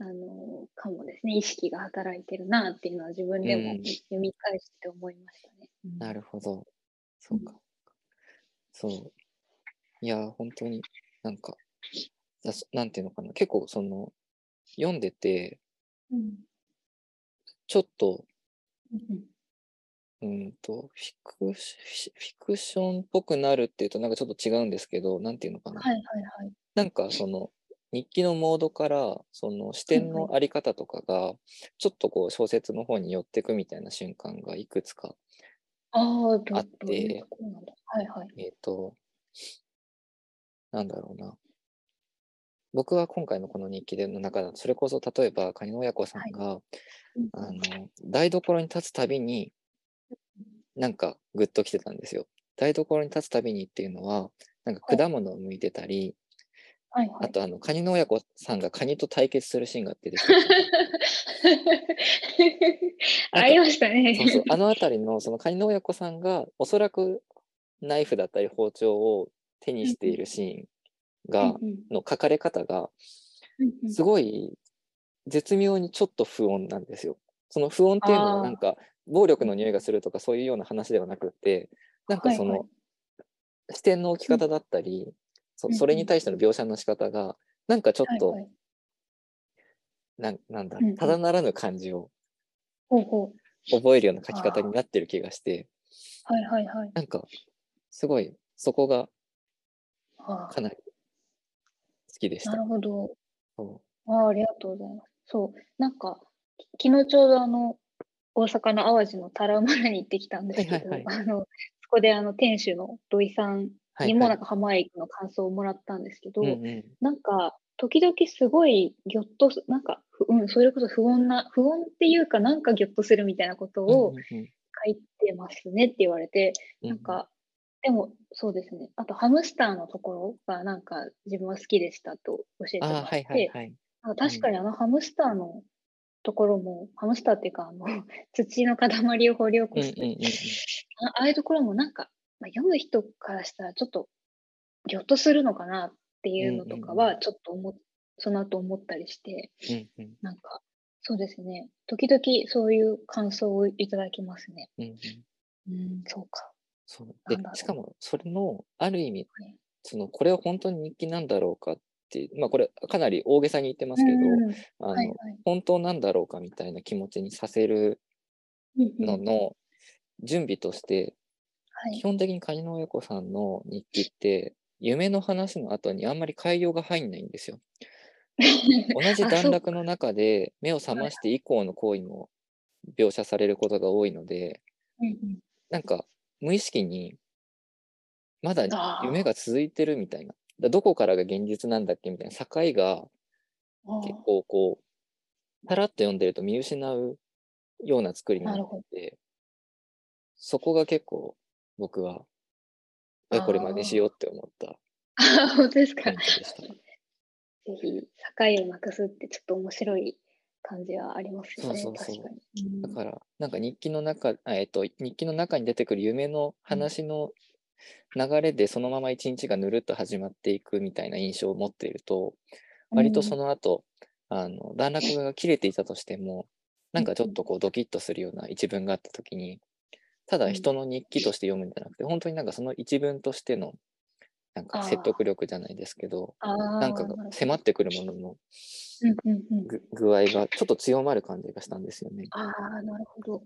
あの、かもですね。意識が働いてるなっていうのは自分でもうん読み返して思いましたね。うんなるほど。そうか。そう。いや、本当になんか、なんていうのかな。結構その、読んでて、うんちょっと、うんうんと、フィクシフィクションっぽくなるっていうとなんかちょっと違うんですけど、なんていうのかな。はいはいはい。なんかその、日記のモードから、その視点のあり方とかが、ちょっとこう小説の方に寄ってくみたいな瞬間がいくつかあって。はいはい。えっ、と、なんだろうな。僕は今回のこの日記での中だと、それこそ例えば、カニの親子さんが、うんあの、台所に立つたびに、なんかグッと来てたんですよ。台所に立つたびにっていうのは、なんか果物を剥いてたり、はいはい。あとあの、カニの親子さんがカニと対決するシーンが出てきて [LAUGHS] ありましたね。そうそう、あの辺りのそのカニの親子さんが、おそらくナイフだったり包丁を手にしているシーンが、の書かれ方が、すごい絶妙にちょっと不穏なんですよ。その不穏っていうのはなんか暴力の匂いがするとかそういうような話ではなくってなんかその、はいはい視点の置き方だったり、そそれに対しての描写の仕方がなんかちょっと、はいはいなんなんだただならぬ感じを。覚えるような書き方になってる気がしてはいはいはい。なんかすごいそこがあかなり好きでしあ、たな。るほど。そああありがとうございます。そう、なんか、き昨日ちょうどあの、大阪の淡路のタラウマラに行ってきたんですけど、はいはいあの、そこであの、店主の土井さんうはいにもはい。なんか浜へ行くの感想をもらったんですけど、うんうん。なんか、時々すごいぎょっとす、なんか、ふうん、それこそ不穏な、不穏っていうかなんかぎょっとするみたいなことをうんうん書いてますねって言われて、うんなんか、でもそうですね。あとハムスターのところがなんか自分は好きでしたと教えてもらって、はいはいはい。あ確かにあのハムスターのところも、ハムスターっていうかあの [LAUGHS] 土の塊を掘り起こす、うんうんうんうん。あああいうところもなんか、まあ、読む人からしたらちょっとぎょっとするのかなっていうのとかうんうんはちょっと思っその後思ったりして、うんうん。なんかそうですね。時々そういう感想をいただきますね。うんうん。うん、そうか。そう。でしかもそれのある意味はい。そのこれは本当に日記なんだろうかっまあこれかなり大げさに言ってますけど、うんあのはいはい。本当なんだろうかみたいな気持ちにさせるのの準備として、はい。基本的にカニの親子さんの日記って夢の話の後にあんまり改行が入んないんですよ。[LAUGHS] 同じ段落の中で目を覚まして以降の行為も描写されることが多いのでなんか無意識にまだ夢が続いてるみたいなだどこからが現実なんだっけみたいな境が結構こうパラッと読んでると見失うような作りになっなるほど。てそこが結構僕はえこれ真似しようって思ったあ本当ですか。ぜひ、境をなくすってちょっと面白い感じはありますよね。そうそうそう。確かだからなんか日記の中あえっと日記の中に出てくる夢の話の流れでそのまま一日がぬるっと始まっていくみたいな印象を持っていると割とその後、あの段落が切れていたとしても [LAUGHS] なんかちょっとこうドキッとするような一文があった時にただ人の日記として読むんじゃなくて本当になんかその一文としてのなんか説得力じゃないですけどなんかが迫ってくるものの具合がちょっと強まる感じがしたんですよね。ああ、なるほど。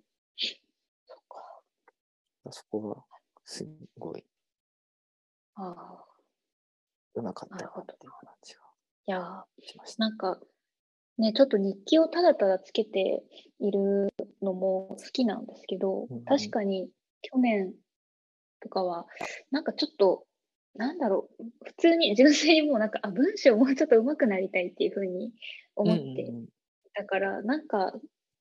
そこはすごい。ああ。うまかったなっていう感じがいや。なんか、ね、ちょっと日記をただただつけているのも好きなんですけど、うんうん。確かに去年とかは、なんかちょっと、なんだろう、普通に純粋にもうなんか、あ、文章もうちょっと上手くなりたいっていうふうに思ってだから、なんか、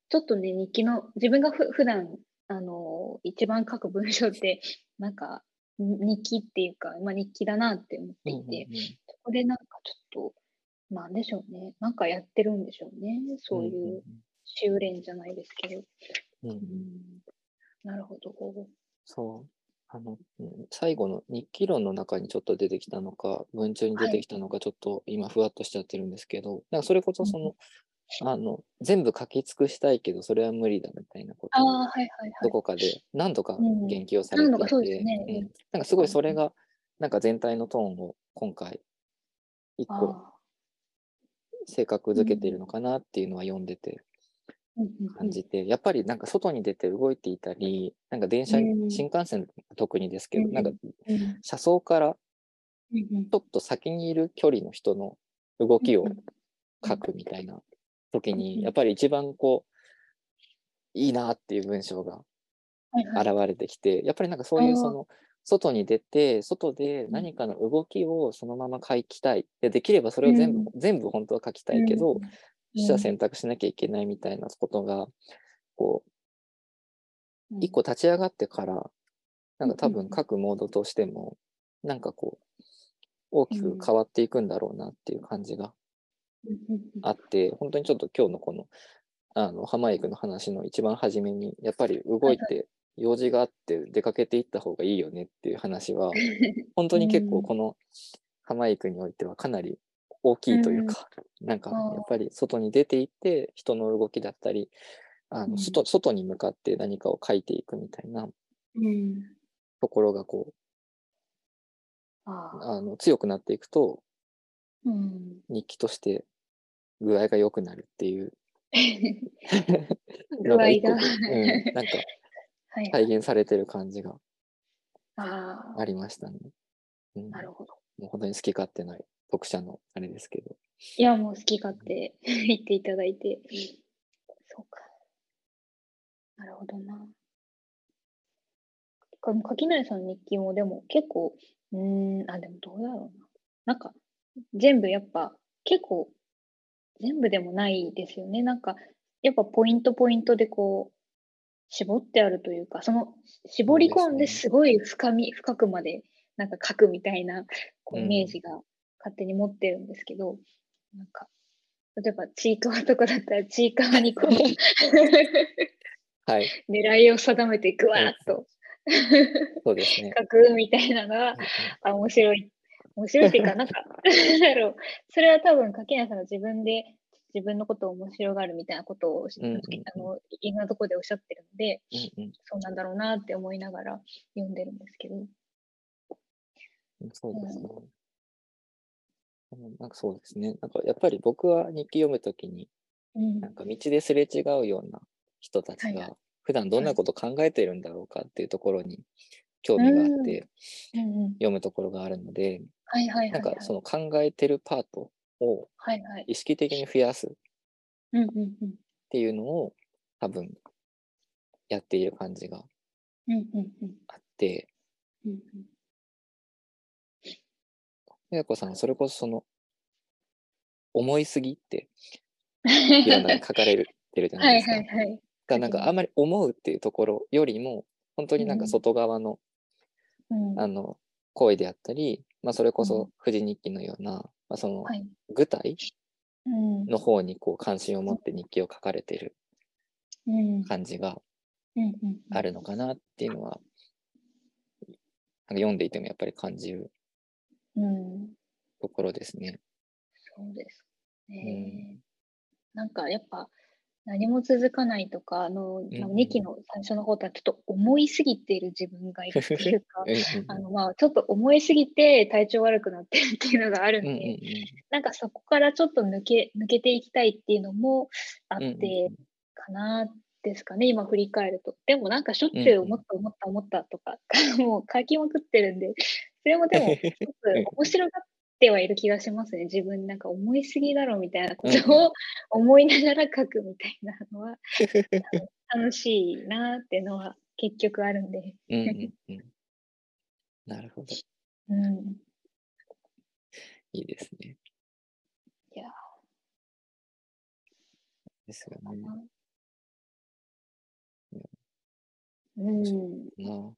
ちょっとね、日記の、自分がふ普段あの、一番書く文章って、[LAUGHS] なんか、日記っていうか、まあ、日記だなって思っていて、うんうんうん、そこでなんかちょっと、なんでしょうね。なんかやってるんでしょうね。そういう修練じゃないですけど。うんうん、なるほど。そう。あの、最後の日記論の中にちょっと出てきたのか、文中に出てきたのか、ちょっと今ふわっとしちゃってるんですけど、はい、なんかそれこそその、あの全部書き尽くしたいけどそれは無理だみたいなことをどこかで何度か言及されていて、なんかすごいそれがなんか全体のトーンを今回一個性格づけているのかなっていうのは読んでて感じて、やっぱりなんか外に出て動いていたりなんか電車、新幹線特にですけど、なんか車窓からちょっと先にいる距離の人の動きを書くみたいな時に、やっぱり一番こう、いいなっていう文章が現れてきて、やっぱりなんかそういうその、外に出て、外で何かの動きをそのまま書きたい。でできればそれを全部、うん、全部本当は書きたいけど、うん、取捨選択しなきゃいけないみたいなことが、こう、一個立ち上がってから、なんか多分書くモードとしても、なんかこう、大きく変わっていくんだろうなっていう感じがあって、本当にちょっと今日のこの、あの、浜井君の話の一番初めに、やっぱり動いて、用事があって出かけていった方がいいよねっていう話は、[LAUGHS] 本当に結構この浜井君においてはかなり大きいというか、うん、なんかやっぱり外に出ていって人の動きだったりあの外外に向かって何かを書いていくみたいなところがこう、あの強くなっていくとうん、日記として具合が良くなるっていう [LAUGHS] 具合が、うん、なんか [LAUGHS] 体現されてる感じがありましたね。うん、なるほど。もう本当に好き勝手ない読者のあれですけど。いや、もう好き勝手 [LAUGHS] 言っていただいて。そうか。なるほどな。垣内さんの日記もでも結構、うん、あ、でもどうだろうな。なんか、全部やっぱ結構全部でもないですよね。なんかやっぱポイントポイントでこう絞ってあるというか、その絞り込んですごい深み、深くまでなんか書くみたいなこうイメージが勝手に持ってるんですけど、うん、なんか例えばちいかわとかだったらちいかわにこうはい、狙いを定めてぐわっとそうですね、[LAUGHS] 書くみたいなのが、あ面白い面白いっていうか、なんか、だろう、それは多分、柿谷さんが自分で自分のことを面白がるみたいなことを、うんうん、あのいろんなところでおっしゃってるので、うんうん、そうなんだろうなって思いながら読んでるんですけど。そうですね。うん、なんかそうですね。なんかやっぱり僕は日記読むときに、うん、なんか道ですれ違うような人たちが、普段どんなこと考えてるんだろうかっていうところに興味があって読むところがあるので、なんかその考えてるパートを意識的に増やすっていうのを多分やっている感じがあって、やこさんそれこそその思いすぎって [LAUGHS] いろんな書かれてるじゃないですか。はいはいはい、がなんかあんまり思うっていうところよりも本当になんか外側のあの行為であったり、まあ、それこそ富士日記のような、まあ、その具体の方にこう関心を持って日記を書かれている感じがあるのかなっていうのは、なんか読んでいてもやっぱり感じるところですね。そうですね。うん、なんかやっぱ何も続かないとか、あの、2期の最初の方とはちょっと思いすぎている自分がいるっていうか、[LAUGHS] あの、まあ、ちょっと思いすぎて体調悪くなってるっていうのがあるんで、なんかそこからちょっと抜け、抜けていきたいっていうのもあってかなですかね、今振り返ると。でもなんかしょっちゅう思った思った思ったとか、[LAUGHS] もう書きまくってるんで、それもでも、[LAUGHS] 一つ面白がってはいる気がしますね。自分なんか思いすぎだろみたいなことを [LAUGHS] 思いながら書くみたいなのは、[LAUGHS] 楽しいなっていうのは結局あるんで。[LAUGHS] なるほど。うん。いいですね。いやですよね。うん。な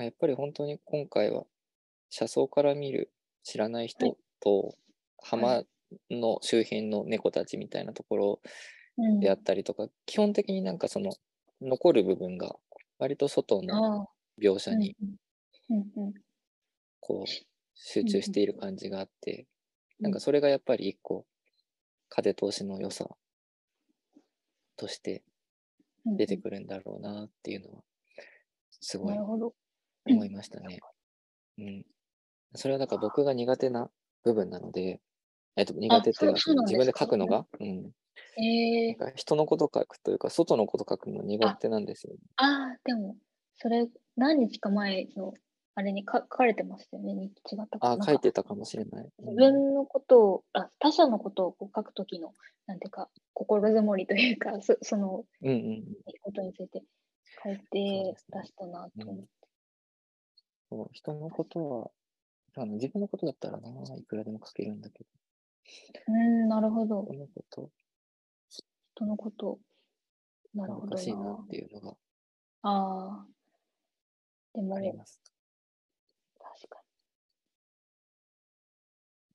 あやっぱり本当に今回は車窓から見る知らないはい人と浜の周辺の猫たちみたいなところうん。であったりとか、基本的になんかその残る部分が割と外の。描写にこう集中している感じがあって、うんなんかそれがやっぱり一個風通しの良さとしてうん。出てくるんだろうなっていうのはすごない。思いましたね。うん。それはだから僕が苦手な部分なので、えっと、苦手っていうか自分で書くのが、うん。ええなんか人のこと書くというか、外のこと書くの苦手なんですよね。ああ、でも、それ、何日か前の、あれにか書かれてましたよね？日記違ったあ、書いてたかもしれない。うん自分のことを、あ他者のことをこう書くときの、なんていうか、心づもりというか、そそのうんうん。ことについて書いて出したなと思って。そう人のことは、あの自分のことだったらな、いくらでも書けるんだけど、うん、なるほど。人のこと、人のこと。なるほど難しいななっ。ていうのがああ。でも、あります。確か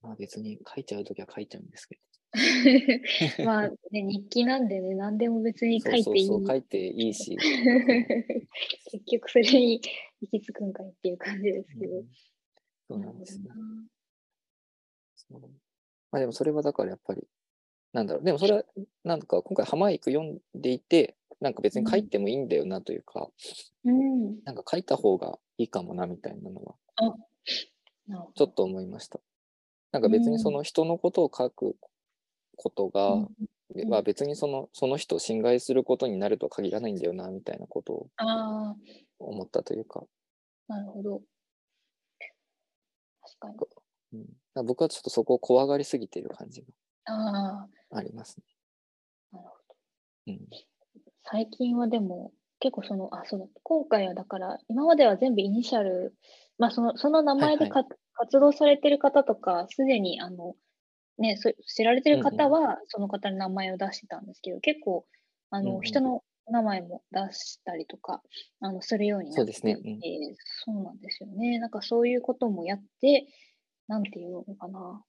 まあ別に書いちゃうときは書いちゃうんですけに。[LAUGHS] まあ、ね、日記なんでね、何でも別にど、書いていい。そうそうそう、書いていいし、[LAUGHS] 結局それに行き着くんかいっていう感じですけど。うんそうなんですね。まあでもそれはだからやっぱり、なんだろう、でもそれはなんか今回浜行く読んでいて、なんか別に書いてもいいんだよなというか、うん。なんか書いた方がいいかもなみたいなのはちょっと思いました。なんか別にその人のことを書くことが、うんでまあ別にそのその人を侵害することになるとは限らないんだよなみたいなことを思ったというか、なるほど。確かに。うん、だから僕はちょっとそこを怖がりすぎている感じがあありますね。あ、なるほど。うん、最近はでも、結構その、あ、そうだ、今回はだから、今までは全部イニシャル、まあその、その名前でか、はい。活動されてる方とか、すでにあの、ね、そ知られてる方は、その方の名前を出してたんですけど、結構、あの、うんうん。人の名前も出したりとか、あの、するようになってそうですねうんそうなんですよね。なんかそういうこともやって、なんていうのかな。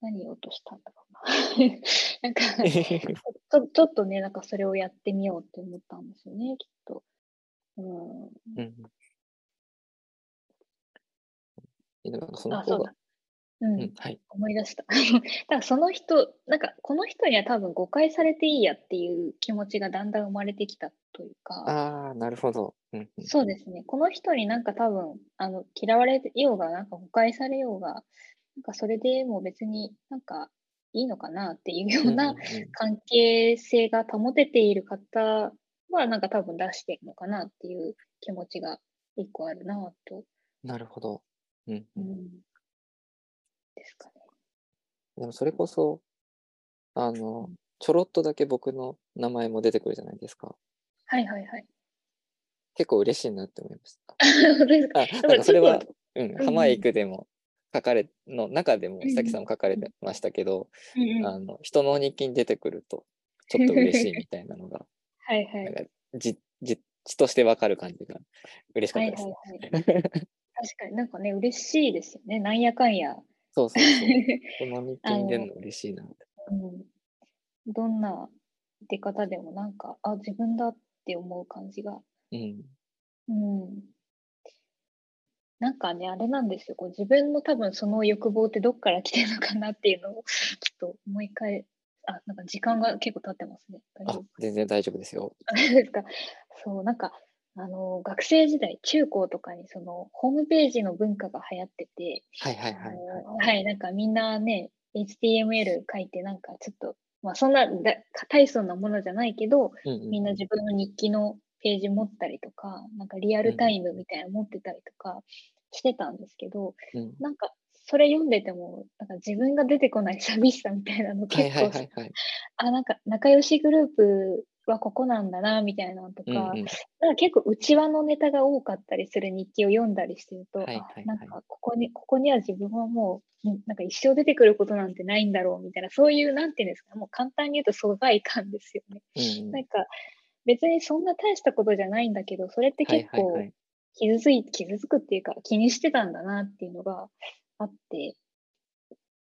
何言おうとしたんだろうな。[LAUGHS] なんか、ちょちょっとね、なんかそれをやってみようって思ったんですよね、きっと。うん。うんなんかそのあ、そう方がだ、。うん、うん、はい。思い出した。[LAUGHS] だからその人、なんかこの人には多分誤解されていいやっていう気持ちがだんだん生まれてきたというか、ああ、なるほど。うんうん、そうですね。この人になんか多分、あの、嫌われようが、なんか誤解されようが、なんかそれでもう別になんかいいのかなっていうような関係性が保てている方は、なんか多分出してるのかなっていう気持ちが一個あるなと。なるほど。うんう、うんん。ですかね。でもそれこそ、あの、ちょろっとだけ僕の名前も出てくるじゃないですか。はいはいはい。結構嬉しいなって思いました。[LAUGHS] あ、なんかそれはうん、うん浜へ行くでも書かれ、の中でも、うん久木さんも書かれてましたけど、あの、人の日記に出てくると、ちょっと嬉しいみたいなのが、[LAUGHS] はいはい。なんか、じ、じ、血としてわかる感じが嬉しかはいったです。はいはい。確かになんかね、嬉しいですよね。なんやかんや。そうそうそう。[LAUGHS] この日記に出るの嬉しいなって。うん、どんな出方でもなんか、あ、自分だって思う感じが。うん。うん。なんかね、あれなんですよ。こう自分の多分その欲望ってどっから来てるのかなっていうのを [LAUGHS] ちょっと思い返あ、なんか時間が結構経ってますね。あ夫、全然大丈夫ですよ。[LAUGHS] ですか。そう、なんか、あの、学生時代、中高とかにその、ホームページの文化が流行ってて、はいはいはい、あはい。のはい、なんかみんなね、HTML 書いて、なんかちょっと、まあそんなだ大層なものじゃないけど、うんうんみんな自分の日記のページ持ったりとか、なんかリアルタイムみたいなの持ってたりとかしてたんですけど、うんなんかそれ読んでても、なんか自分が出てこない寂しさみたいなのはい結構、はいはいはい。あ、なんか仲良しグループはここなんだな、みたいなのとか、うんうん。か結構内輪のネタが多かったりする日記を読んだりしてると、はいはいはい。あなんかここに、ここには自分はもう、うんなんか一生出てくることなんてないんだろうみたいな、そういう、なんていうんですか、もう簡単に言うと疎外感ですよね。うんうん。なんか別にそんな大したことじゃないんだけど、それって結構はいはいはい。傷つい、傷つくっていうか気にしてたんだなっていうのがあって、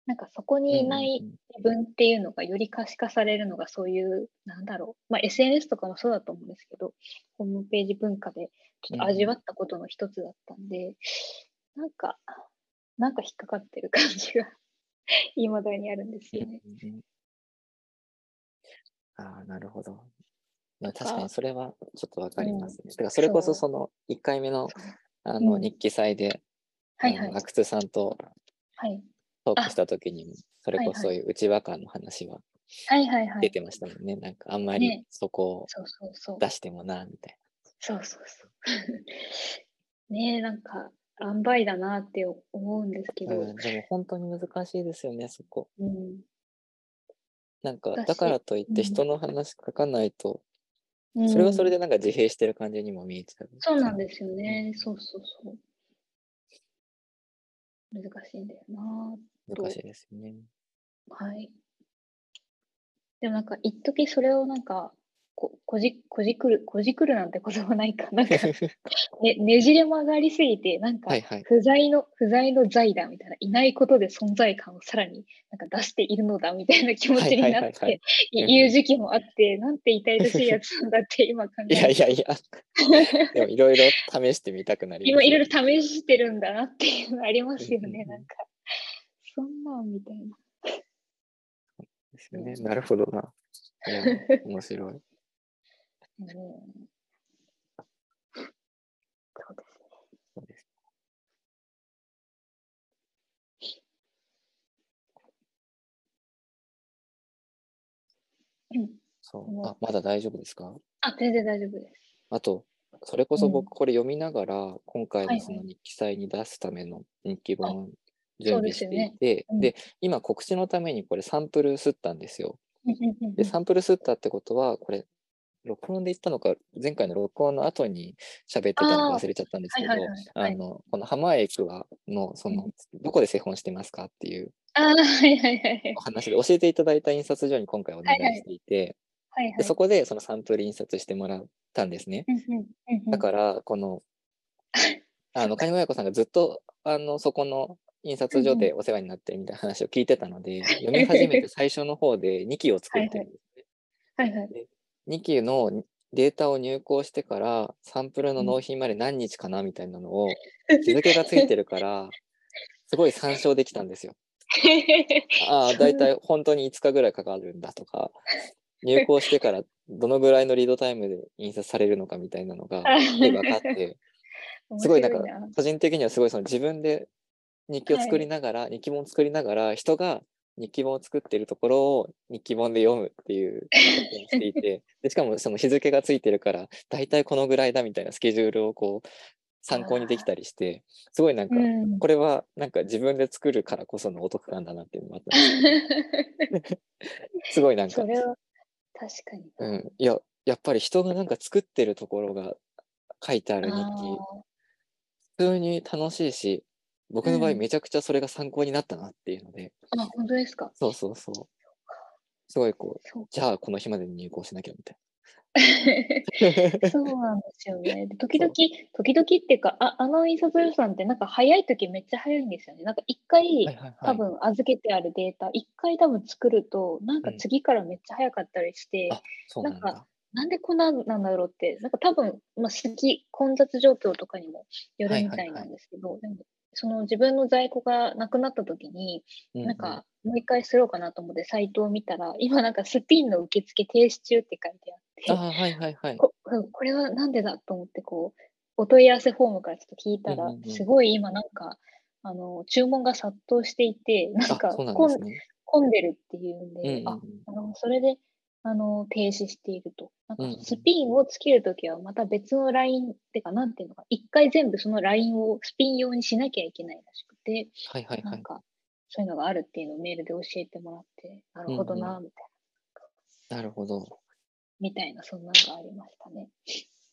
なんかそこにいないうんうんうん自分っていうのがより可視化されるのがそういう、なんだろう、まあ、SNS とかもそうだと思うんですけど、ホームページ文化でちょっと味わったことの一つだったんで、なんか、なんか引っかかってる感じが [LAUGHS] いまだにあるんですよね。うんうんああ、なるほど。確かにそれはちょっとわかりますね。うんだからそれこそそその1回目のあのうん日記祭で、はいはい。阿久津さんとはい。トークした時にも、それこそういう内輪感の話は。出てましたもんね。なんかあんまりねそこをそうそうそう。出してもな、みたいそうそうそう。[LAUGHS] ねえ、なんか、塩梅だなって思うんですけな。ど、うん、でも本当に難しいですよね、そこ。うん。なんか、私だからといっうんて人の話書かないと、うんそれはそれでなんか自閉してる感じにも見えちゃう。そうなんですよね。そうそうそう。難しいんだよな。難しいですよね。はい。でもなんか、一時それをなんか、ここじこじくる、こじくるなんて言葉ないか。なんか、[LAUGHS] ね、ねじれ曲がりすぎて、なんかはいはい、不在の、不在の在だみたいな、いないことで存在感をさらになんか出しているのだみたいな気持ちになってい、う時期もあって、なんて痛々しいやつなんだって [LAUGHS] 今考えいやいやていや、でもいろいろ試してみたくなります今いろいろ試してるんだなっていうのありますよね、なんか。そんなんみたいな。ですよね。なるほどな。いや面白い。うん、そうですね。そうですうん、そううんあまだ大丈夫ですか？あ、全然大丈夫です。あと、それこそうん僕これ読みながら、今回のその日記祭に出すための日記本準備してですよね。いて、うん。で、今告知のためにこれサンプル吸ったんですよ。うんうんうんうん。で、サンプル吸ったってことは、これ、録音で言ったのか、前回の録音の後に喋ってたのか忘れちゃったんですけど、はいはいはいはい。あの、この浜エクワの、その、どこで製本してますかっていうお話で教えていただいた印刷所に今回お願はいはいいしていて、はいはい。でそこでそのサンプル印刷してもらったんですね。うんうんうんうんだから、この、[LAUGHS] あの、金子親子さんがずっと、あの、そこの印刷所でお世話になってるみたいな話を聞いてたので、読み始めて最初の方で2期を作ってるんですね。はいはい。2期のデータを入稿してから、サンプルの納品まで何日かなみたいなのを、日付がついてるから、すごい参照できたんですよ。[LAUGHS] ああ、だいたい本当に5日ぐらいかかるんだとか、入稿してからどのぐらいのリードタイムで印刷されるのかみたいなのが、で分かって、すごいなんか個人的にはすごいその自分で日記を作りながら、日記本を作りながら人が日記本を作っているところを日記本で読むっていうしていて [LAUGHS] でしかもその日付がついてるから大体このぐらいだみたいなスケジュールをこう参考にできたりしてすごいなんかうん。これはなんか自分で作るからこそのお得感だなっていうのもあったんです [LAUGHS] すごいなんかそれは確かに。うん、いややっぱり人がなんか作ってるところが書いてある日記。あ普通に楽しいし僕の場合うんめちゃくちゃそれが参考になったなっていうので、ーあ、本当ですか？そうそうそうすごいこうじゃあこの日までに入稿しなきゃみたい [LAUGHS] そうなんですよね。で時々、時々っていうか、ああの印刷予算ってなんか早い時めっちゃ早いんですよね。なんか一回、な。はいはいはい。多分預けてあるデータ、一回多分作ると、なんか次からめっちゃ早かったりして、うなんなんだ。なんでこんなんなんだろうって、なんか多分、まあ、好き、混雑状況とかにもよるみたいなんですけど、でもその自分の在庫がなくなった時に、うなんか、もう一回すろうかなと思ってサイトを見たら、今なんかスピンの受付停止中って書いてあって、あはいはいはい。こうんこれはなんでだと思ってこうお問い合わせフォームからちょっと聞いたら、うんうんうんすごい今なんかあの注文が殺到していてなんか混ですね。混んでるっていうんで、うんうんうんああのそれであの停止しているとなんうんうんかスピンをつけるときはまた別のラインってかなんていうのか一回全部そのラインをスピン用にしなきゃいけないらしくて、はいはいはい。なんかそういうのがあるっていうのをメールで教えてもらってなるほどなみたいなるほど。みたいな、そんなのがありましたね。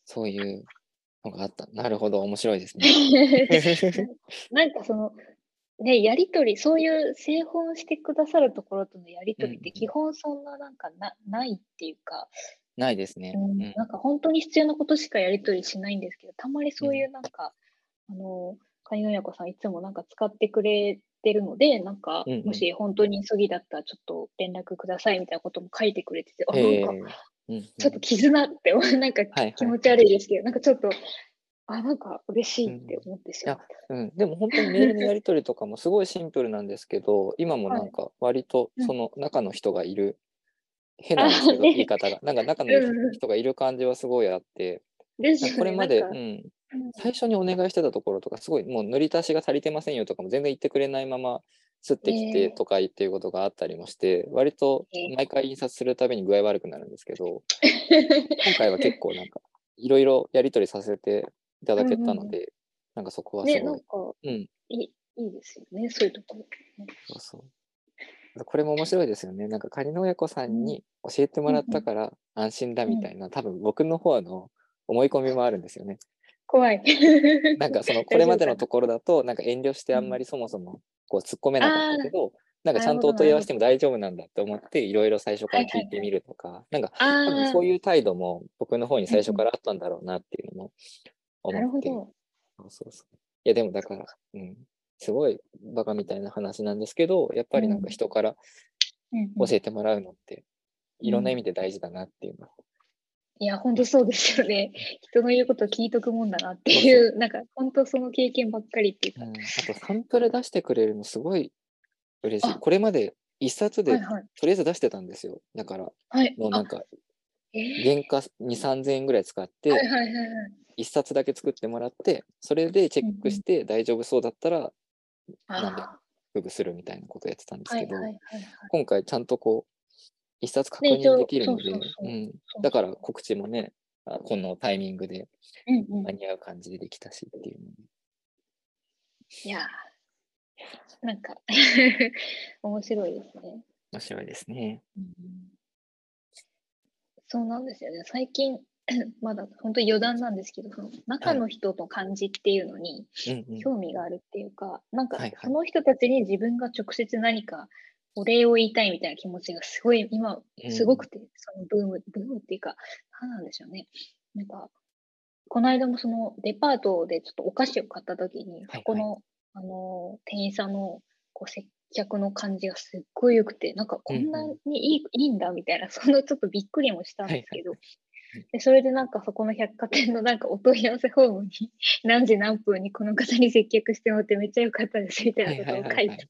そういうのがあった。なるほど、面白いですね。[LAUGHS] [LAUGHS] なんかその、ね、やりとり、そういう製本してくださるところとのやりとりって基本そんななんかなないっていうか、ないですね。うんうん。なんか本当に必要なことしかやりとりしないんですけど、たまにそういうなんか、あの、カニのやこさんいつもなんか使ってくれてるので、なんかうんうん。もし本当に急ぎだったらちょっと連絡くださいみたいなことも書いてくれてて、あ、ええなんかうんうん。ちょっと絆って、[LAUGHS] なんかはいはい。気持ち悪いですけど、なんかちょっと、あ、なんか嬉しいって思ってしまった。うん、でも本当にメールのやり取りとかもすごいシンプルなんですけど、[LAUGHS] 今もなんか割とうん。その中の人がいる、変なんですけど、言い方が。なんか中うんうんの人がいる感じはすごいあって。これまで、うん、うん。最初にお願いしてたところとか、すごいもう塗り足しが足りてませんよとかも全然言ってくれないまま、吸ってきええ。てとか言っていうことがあったりもして、割とええ。毎回印刷するたびに具合悪くなるんですけど、[LAUGHS] 今回は結構なんか、いろいろやり取りさせていただけたので、なんかそこはすね、ごい、なんかうん、いいいいですよね、そういうところ。そうそう。これも面白いですよね。なんか仮の親子さんに教えてもらったから安心だみたいな、多分僕の方の思い込みもあるんですよね。怖い。[LAUGHS] なんかそのこれまでのところだと、なんか遠慮してあんまりそもそもこう突っ込めなかったけど、なんかちゃんとお問い合わせしても大丈夫なんだって思って、いろいろ最初から聞いてみるとか、なんかああ多分そういう態度も僕の方に最初からあったんだろうなっていうのも思ってる。ほど。そうそうそう。いやでもだから、うん、すごいバカみたいな話なんですけど、やっぱりなんか人からうんうん教えてもらうのって、いろんな意味で大事だなっていうの。いや、本当そうですよね。[LAUGHS] 人の言うことを聞いとくもんだなっていう、なんか本当その経験ばっかりっていうか。うん、あとサンプル出してくれるのすごい嬉しい。あこれまで一冊ではいはい。とりあえず出してたんですよ。だから、はい。もうなんかあえー原価2、3000円ぐらい使って、はいはいはいはい。一冊だけ作ってもらって、それでチェックして大丈夫そうだったら、なんであフグするみたいなことやってたんですけど。今回ちゃんとこう、一冊確認できるので、だから告知もね、あこのタイミングでうんうん間。に合う感じでできたしっていうのでいやーなんか [LAUGHS] 面白いですね。面白いですね。そうなんですよね。最近、[CLEARS THROAT] まだ本当に余談なんですけど、その中の人の感じっていうのにうんうん。興味があるっていうか、なんかはいはい。その人たちに自分が直接何かお礼を言いたいみたいな気持ちがすごい今すごくて、そのブーム、ブームっていうか、何なんでしょうね。なんか、この間もそのデパートでちょっとお菓子を買った時に、はいそこの、あの店員さんのこう接客の感じがすっごい良くて、なんかこんなにいい,、いいんだみたいな、そのちょっとびっくりもしたんですけど、でそれでなんかそこの百貨店のなんかお問い合わせフォームに何時何分にこの方に接客してもらってめっちゃ良かったですみたいなことを書はいて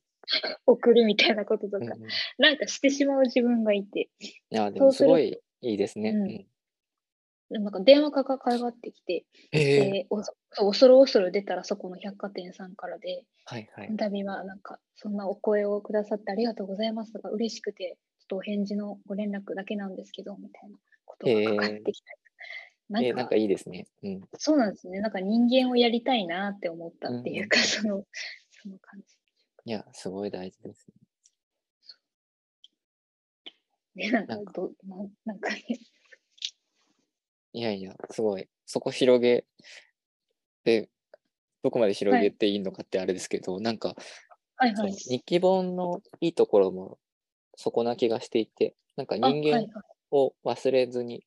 送るみたいなこととか、うんうん。いなんかしてしまう自分がいて、や、でそうするともすごいいいですね。うん。なんか電話がかかってきて、ええでおそそう恐る恐る出たらそこの百貨店さんからで、はいはい。はなんかそんなお声をくださってありがとうございますとか嬉しくて、ちょっとお返事のご連絡だけなんですけど、みたいなことがかかってきたえーなんかいいですね。うん。そうなんですね。なんか人間をやりたいなって思ったっていうか、うんその、その感じ。いや、すごい大事ですね。ね、なんかなんかど、なんなんかね、いやいや、すごい。そこ広げて、どこまで広げていいのかってあれですけど、なんか、はいはい。日記本のいいところもそこな気がしていて、なんか人間はいを忘れずに。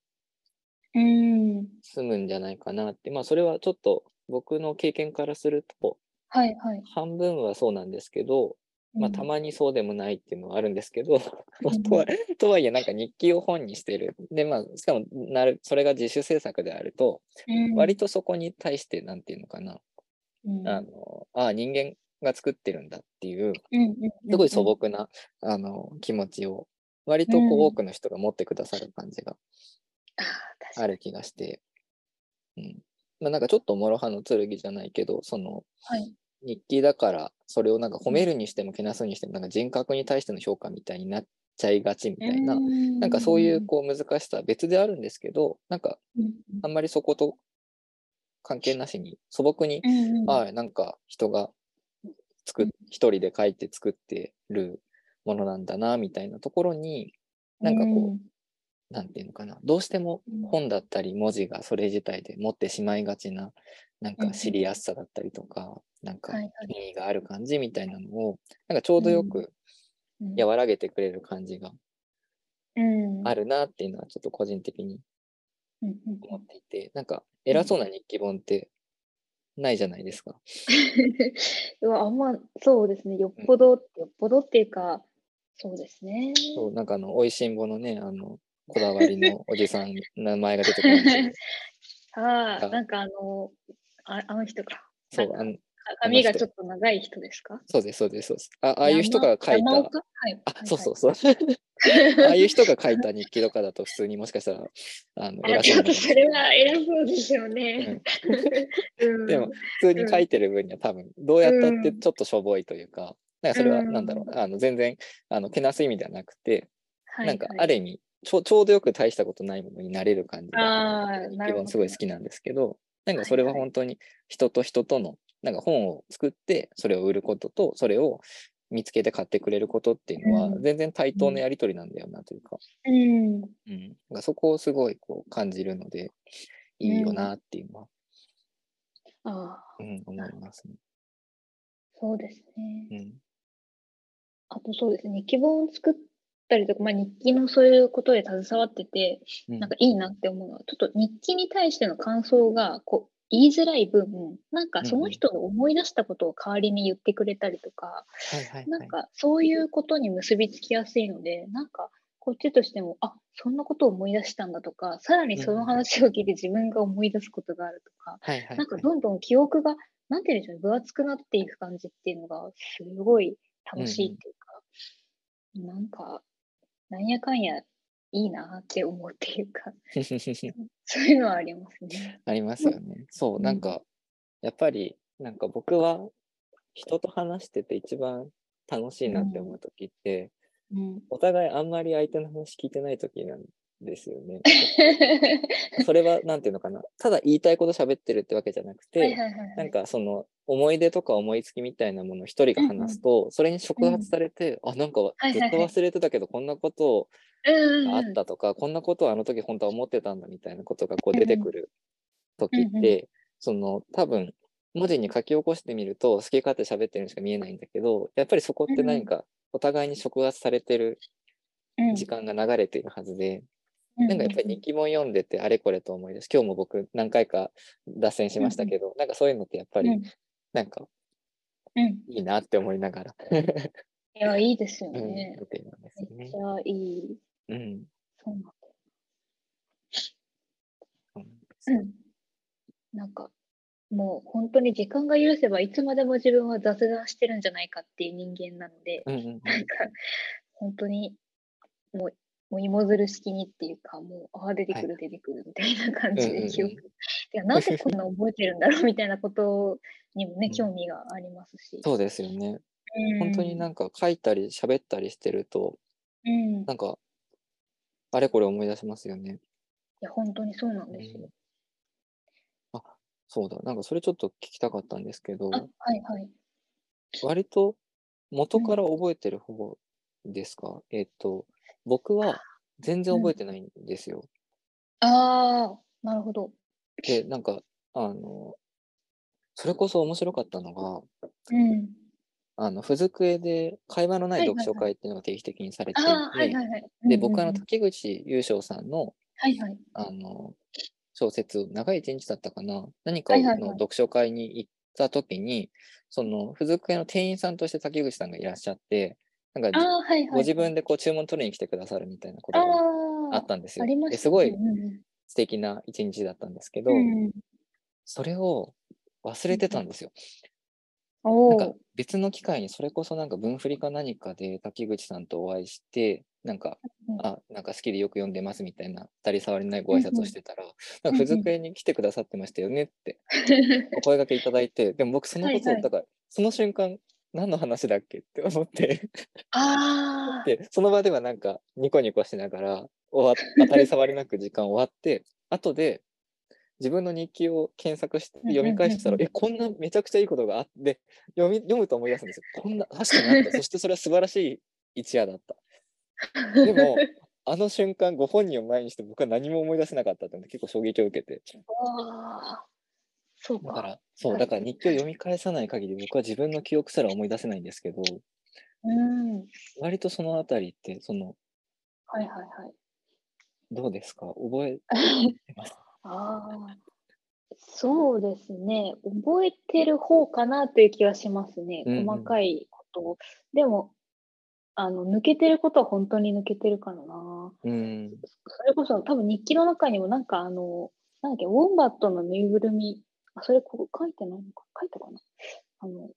済むんじゃないかなって、まあそれはちょっと僕の経験からすると、はいはい。半分はそうなんですけど、まあ、たまにそうでもないっていうのはあるんですけど、うん。[LAUGHS] とはとはいえなんか日記を本にしてる。でまあしかもなるそれが自主制作であると、に割とそこに対してなんていうのかな、うん。あのあ人間が作ってるんだっていうすごい素朴な、あの気持ちを割とこううん。多くの人が持ってくださる感じがある気がして、うん。まあ、なんかちょっと諸刃の剣じゃないけどそのはい。日記だからそれをなんか褒めるにしてもけなすにしてもなんか人格に対しての評価みたいになっちゃいがちみたいな、なんかそういうこう難しさは別であるんですけどなんかうんあんまりそこと関係なしに素朴に、うんうんああなんか人が作っ一人で書いて作ってるものなんだなみたいなところになんかこう、うん。なんていうのかな。どうしても本だったり文字がそれ自体で持ってしまいがちななんか知りやすさだったりとか、なんか意味がある感じみたいなのをなんかちょうどよく和らげてくれる感じがあるなっていうのはちょっと個人的に思っていて、なんか偉そうな日記本ってないじゃないですか。[LAUGHS] あんまそうですね。よっぽど、よっぽどっていうかそうですね。そうなんかあのおいしんぼのねあのこだわりの [LAUGHS] おじさん名前が出てくるんですけど。[LAUGHS] ああなんかあのああの人か。そうあの髪がちょっと長い人ですか？そうです、そうです、そうです。あああいう人が書いた。はい、あ、そうそうそう。[LAUGHS] ああいう人が書いた日記とかだと普通にもしかしたら、あの偉そうそれは偉そうですよね。でも、普通に書いてる分には多分、どうやったってちょっとしょぼいというか、なんかそれはなんだろう、あの全然あのけなす意味ではなくて、なんかある意味ちょ、ちょうどよく大したことないものになれる感じが、日記本すごい好きなんですけど、なんかそれは本当に人と人とのなんか本を作ってそれを売ることとそれを見つけて買ってくれることっていうのは全然対等のやり取りなんだよなというか、うん。うん、そこをすごいこう感じるのでいいよなっていうのは、うん、あうん、思いますね。そうですね。うん、あとそうですね、日記本を作ったりとか、まあ、日記のそういうことで携わってて、なんかいいなって思うのは、ちょっと日記に対しての感想がこう言いづらい分、なんかその人の思い出したことを代わりに言ってくれたりとか、なんかそういうことに結びつきやすいので、なんかこっちとしても、あそんなことを思い出したんだとか、さらにその話を聞いて自分が思い出すことがあるとか、なんかどんどん記憶が、なんていうんでしょうね、分厚くなっていく感じっていうのが、すごい楽しいっていうか、うん、なんか、なんやかんやいいなって思うっていうかそういうのはありますね。[LAUGHS] ありますよね。そう、なんか、やっぱり、なんか僕は人と話してて一番楽しいなって思う時って、うん、お互いあんまり相手の話聞いてない時なんですよね。[LAUGHS] それは何て言うのかなただ言いたいこと喋ってるってわけじゃなくて、なんかその思い出とか思いつきみたいなものを一人が話すと、うんうん、それに触発されて、うん、あなんかずっと忘れてたけど、こんなことをがあったとか、こんなことをあの時本当は思ってたんだみたいなことがこう出てくる時って、その多分文字に書き起こしてみると好き勝手喋ってるにしか見えないんだけどやっぱりそこって何かお互いに触発されてる時間が流れているはずで、なんかやっぱり日記本読んでてあれこれと思い出す。今日も僕何回か脱線しましたけど、なんかそういうのってやっぱりなんかいいなって思いながら [LAUGHS] いやいいですよね。うん、めっちゃいいうん。そうなんだ。うん。なんか、もう本当に時間が許せばいつまでも自分は雑談してるんじゃないかっていう人間なので、うんうん、なんか本当にもうもう芋づる式にっていうかもうああ出てくる出てくるみたいな感じで記憶、いやなぜこんな覚えてるんだろうみたいなことにもね、興味がありますし。そうですよね、うん、本当になんか書いたり喋ったりしてると、うん、なんかあれこれ思い出しますよね。いや、本当にそうなんですよ。あ、そうだ。なんかそれちょっと聞きたかったんですけど、はいはい。割と元から覚えてる方ですか、えっと、僕は全然覚えてないんですよ。ああ、なるほど。で、なんか、あの、それこそ面白かったのが、うん。あの、付属絵で会話のない読書会っていうのが定期的にされていて、で、僕あの、竹口優勝さんの、はいはい。あの、小説、長い一日だったかな、何かの読書会に行った時に、その、付属絵の店員さんとして竹口さんがいらっしゃって、なんか、はいはい、ご自分でこう注文取りに来てくださるみたいなことがあったんですよ。すすごい素敵な一日だったんですけど、うん、それを忘れてたんですよ。なんか別の機会にそれこそなんか文振りか何かで滝口さんとお会いして、なんか、あ、なんか好きでよく読んでますみたいな、当たり障りないご挨拶をしてたら、なんか、付属園に来てくださってましたよねって、お声がけいただいて、でも僕そのこと、だから、その瞬間、何の話だっけって思ってあで、その場ではなんか、ニコニコしながら、終わ当たり障りなく時間終わって、後で、自分の日記を検索して読み返したら、え、こんなめちゃくちゃいいことがあって、読み読むと思い出すんですよ。こんな、確かにあった。[LAUGHS] そしてそれは素晴らしい一夜だった。でも、あの瞬間ご本人を前にして僕は何も思い出せなかったって結構衝撃を受けてそうか。だからそうだから日記を読み返さない限り僕は自分の記憶すら思い出せないんですけどうん。割とそのあたりってそのはいはいはい。どうですか？覚え [LAUGHS] てます？[LAUGHS] ああ、そうですね。覚えてる方かなという気はしますね。うんうん細かいことを。でも、あの、抜けてることは本当に抜けてるからな。うんそれこそ多分日記の中にもなんかあの、なんだっけ、ウォンバットのぬいぐるみ、あ、それここ書いてないのか？書いたかな？あの、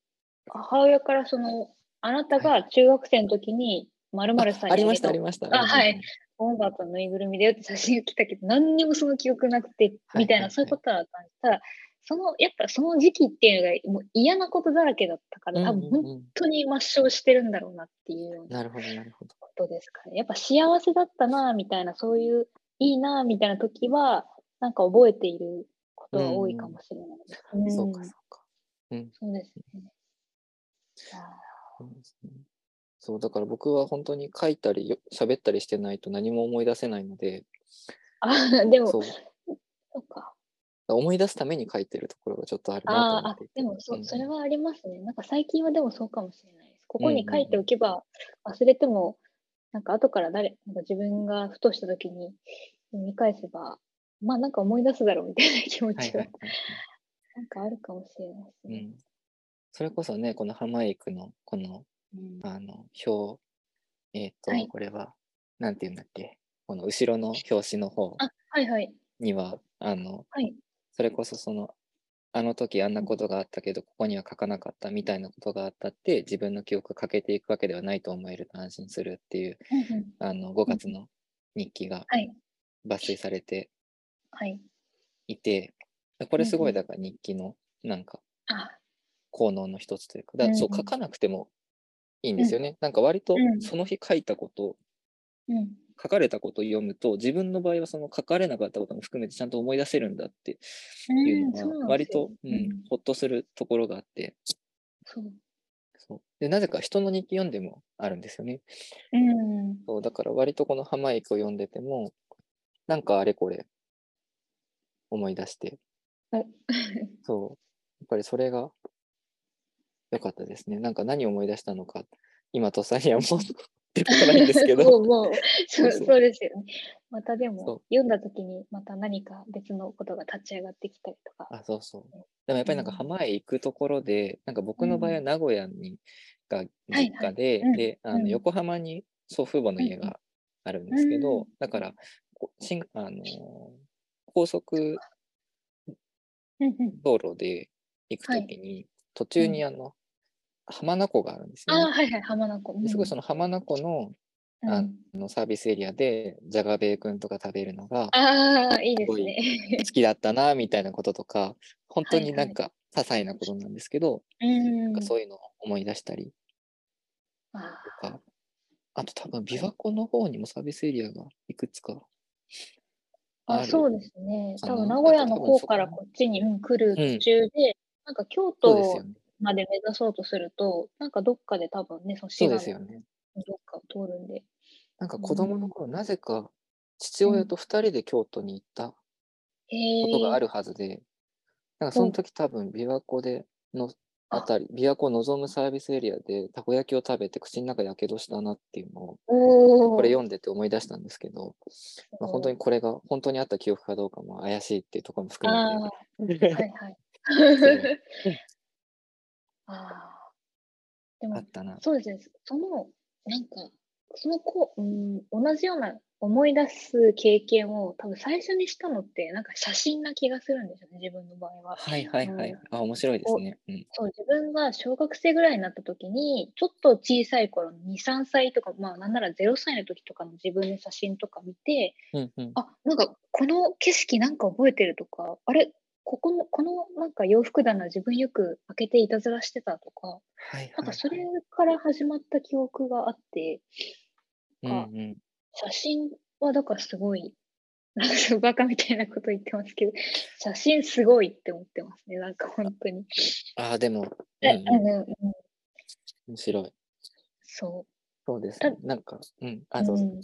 母親からその、あなたが中学生の時に〇〇さんにありましたあげりました。あはい。ウォンバットのぬいぐるみだよって写真が来たけど、何にもその記憶なくて、はいみたいな、はいそういうことだったんです。ただ、その、やっぱその時期っていうのがもう嫌なことだらけだったから、多分本当に抹消してるんだろうなっていうようななるほどなるほど。ことですかね。やっぱ幸せだったな、みたいな、そういう、いいな、みたいな時は、なんか覚えていることが多いかもしれないです。うんそうかそうかそうですね。あそうですねそうだから僕は本当に書いたりよ喋ったりしてないと何も思い出せないのであ、でも、そそううか。思い出すために書いてるところがちょっとあるなと思っていて、でもそうんそれはありますね。なんか最近はでもそうかもしれないです。ここに書いておけば忘れても、なんか後から誰、なんか自分がふとした時に読み返せば、まあなんか思い出すだろうみたいな気持ちがはいはいなんかあるかもしれないですね。うん、それこそねこの浜井区のこのうんあの表えっ、と、はいこれはなんて言うんだっけ？この後ろの表紙の方あ、はいはい。にはあのはい。それこそそのあの時あんなことがあったけどここには書かなかったみたいなことがあったって自分の記憶が欠けていくわけではないと思えると安心するっていうあの5月の日記がはい。抜粋されてはい。いてこれすごうんうん。いだから日記のなんかあ、効能の一つというかだそううんうん書かなくてもいいんですよね、なんか割とうん。その日書いたことうん。書かれたことを読むと自分の場合はその書かれなかったことも含めてちゃんと思い出せるんだっていううん、のが割と、うんうん。ほっとするところがあって。そう。そう。でなぜか人の日記読んでもあるんですよね。うん。そうだから割とこの浜駅を読んでてもなんかあれこれ思い出して。お [LAUGHS] [LAUGHS] そう。やっぱりそれが良かったですね。なんか何を思い出したのか今とっさにはもう出てこないんですけど。[LAUGHS] もう、もう、そうそうそう。ですよね。またでも、読んだ時にまた何か別のことが立ち上がってきたりとか。あ、そうそう。でもやっぱりなんかうん。浜へ行くところで、なんか僕の場合はうん。名古屋にがはい実家で、うん。で、あうん。の横浜に祖父母の家うんうんがあるんですけど、うん。だから、こ新あのー高速道路で行くときに、途中にあの、浜名湖があるんですよああ、ね。はいはい、浜名湖。ですごいその浜名湖のうん。あのサービスエリアでじゃがベーくんとか食べるのがああ、いいですね。好きだったなみたいなこととか本当になんか些細なことなんですけど、うん。なんかそういうのを思い出したりあ。とか、あと多分琵琶湖の方にもサービスエリアがいくつかあ、そうですね。多分名古屋の方からこっちに、うん、来る途中で、なんか京都。まで目指そうとすると、なんかどっかで多分ね、そう滋賀ですよね。のどっかを通るんで。なんか子供の頃、なぜか父親と二人で京都に行った。ことがあるはずで、なんかその時多分琵琶湖でのあたり、琵琶湖を望むサービスエリアでたこ焼きを食べて口の中やけどしたなっていうのを。これ読んでて思い出したんですけど、まあ、本当にこれが本当にあった記憶かどうかも怪しいっていうところも含あめて、いはい。[LAUGHS] ああ。でもあっ、たな。そうですね。その、なんか、そのこ、うん、同じような思い出す経験を多分最初にしたのって、なんか写真な気がするんですよね、自分の場合は。はいはいはい。うんあ、面白いですね。うん。そう、自分が小学生ぐらいになった時に、ちょっと小さい頃の2、3歳とか、まあなんなら0歳の時とかの自分の写真とか見て、うんうん。あ、なんかこの景色なんか覚えてるとか、あれ、ここの、このなんか洋服棚自分よく開けていたずらしてたとか、はいはい、なんかそれから始まった記憶があって、うんうん。写真はだからすごい、なんかバカみたいなこと言ってますけど、写真すごいって思ってますね、なんか本当に。ああ、でも、うんえ、うんあの、うん、面白い。そそうですたね。なんか、うん。う。あ、どうぞ。うん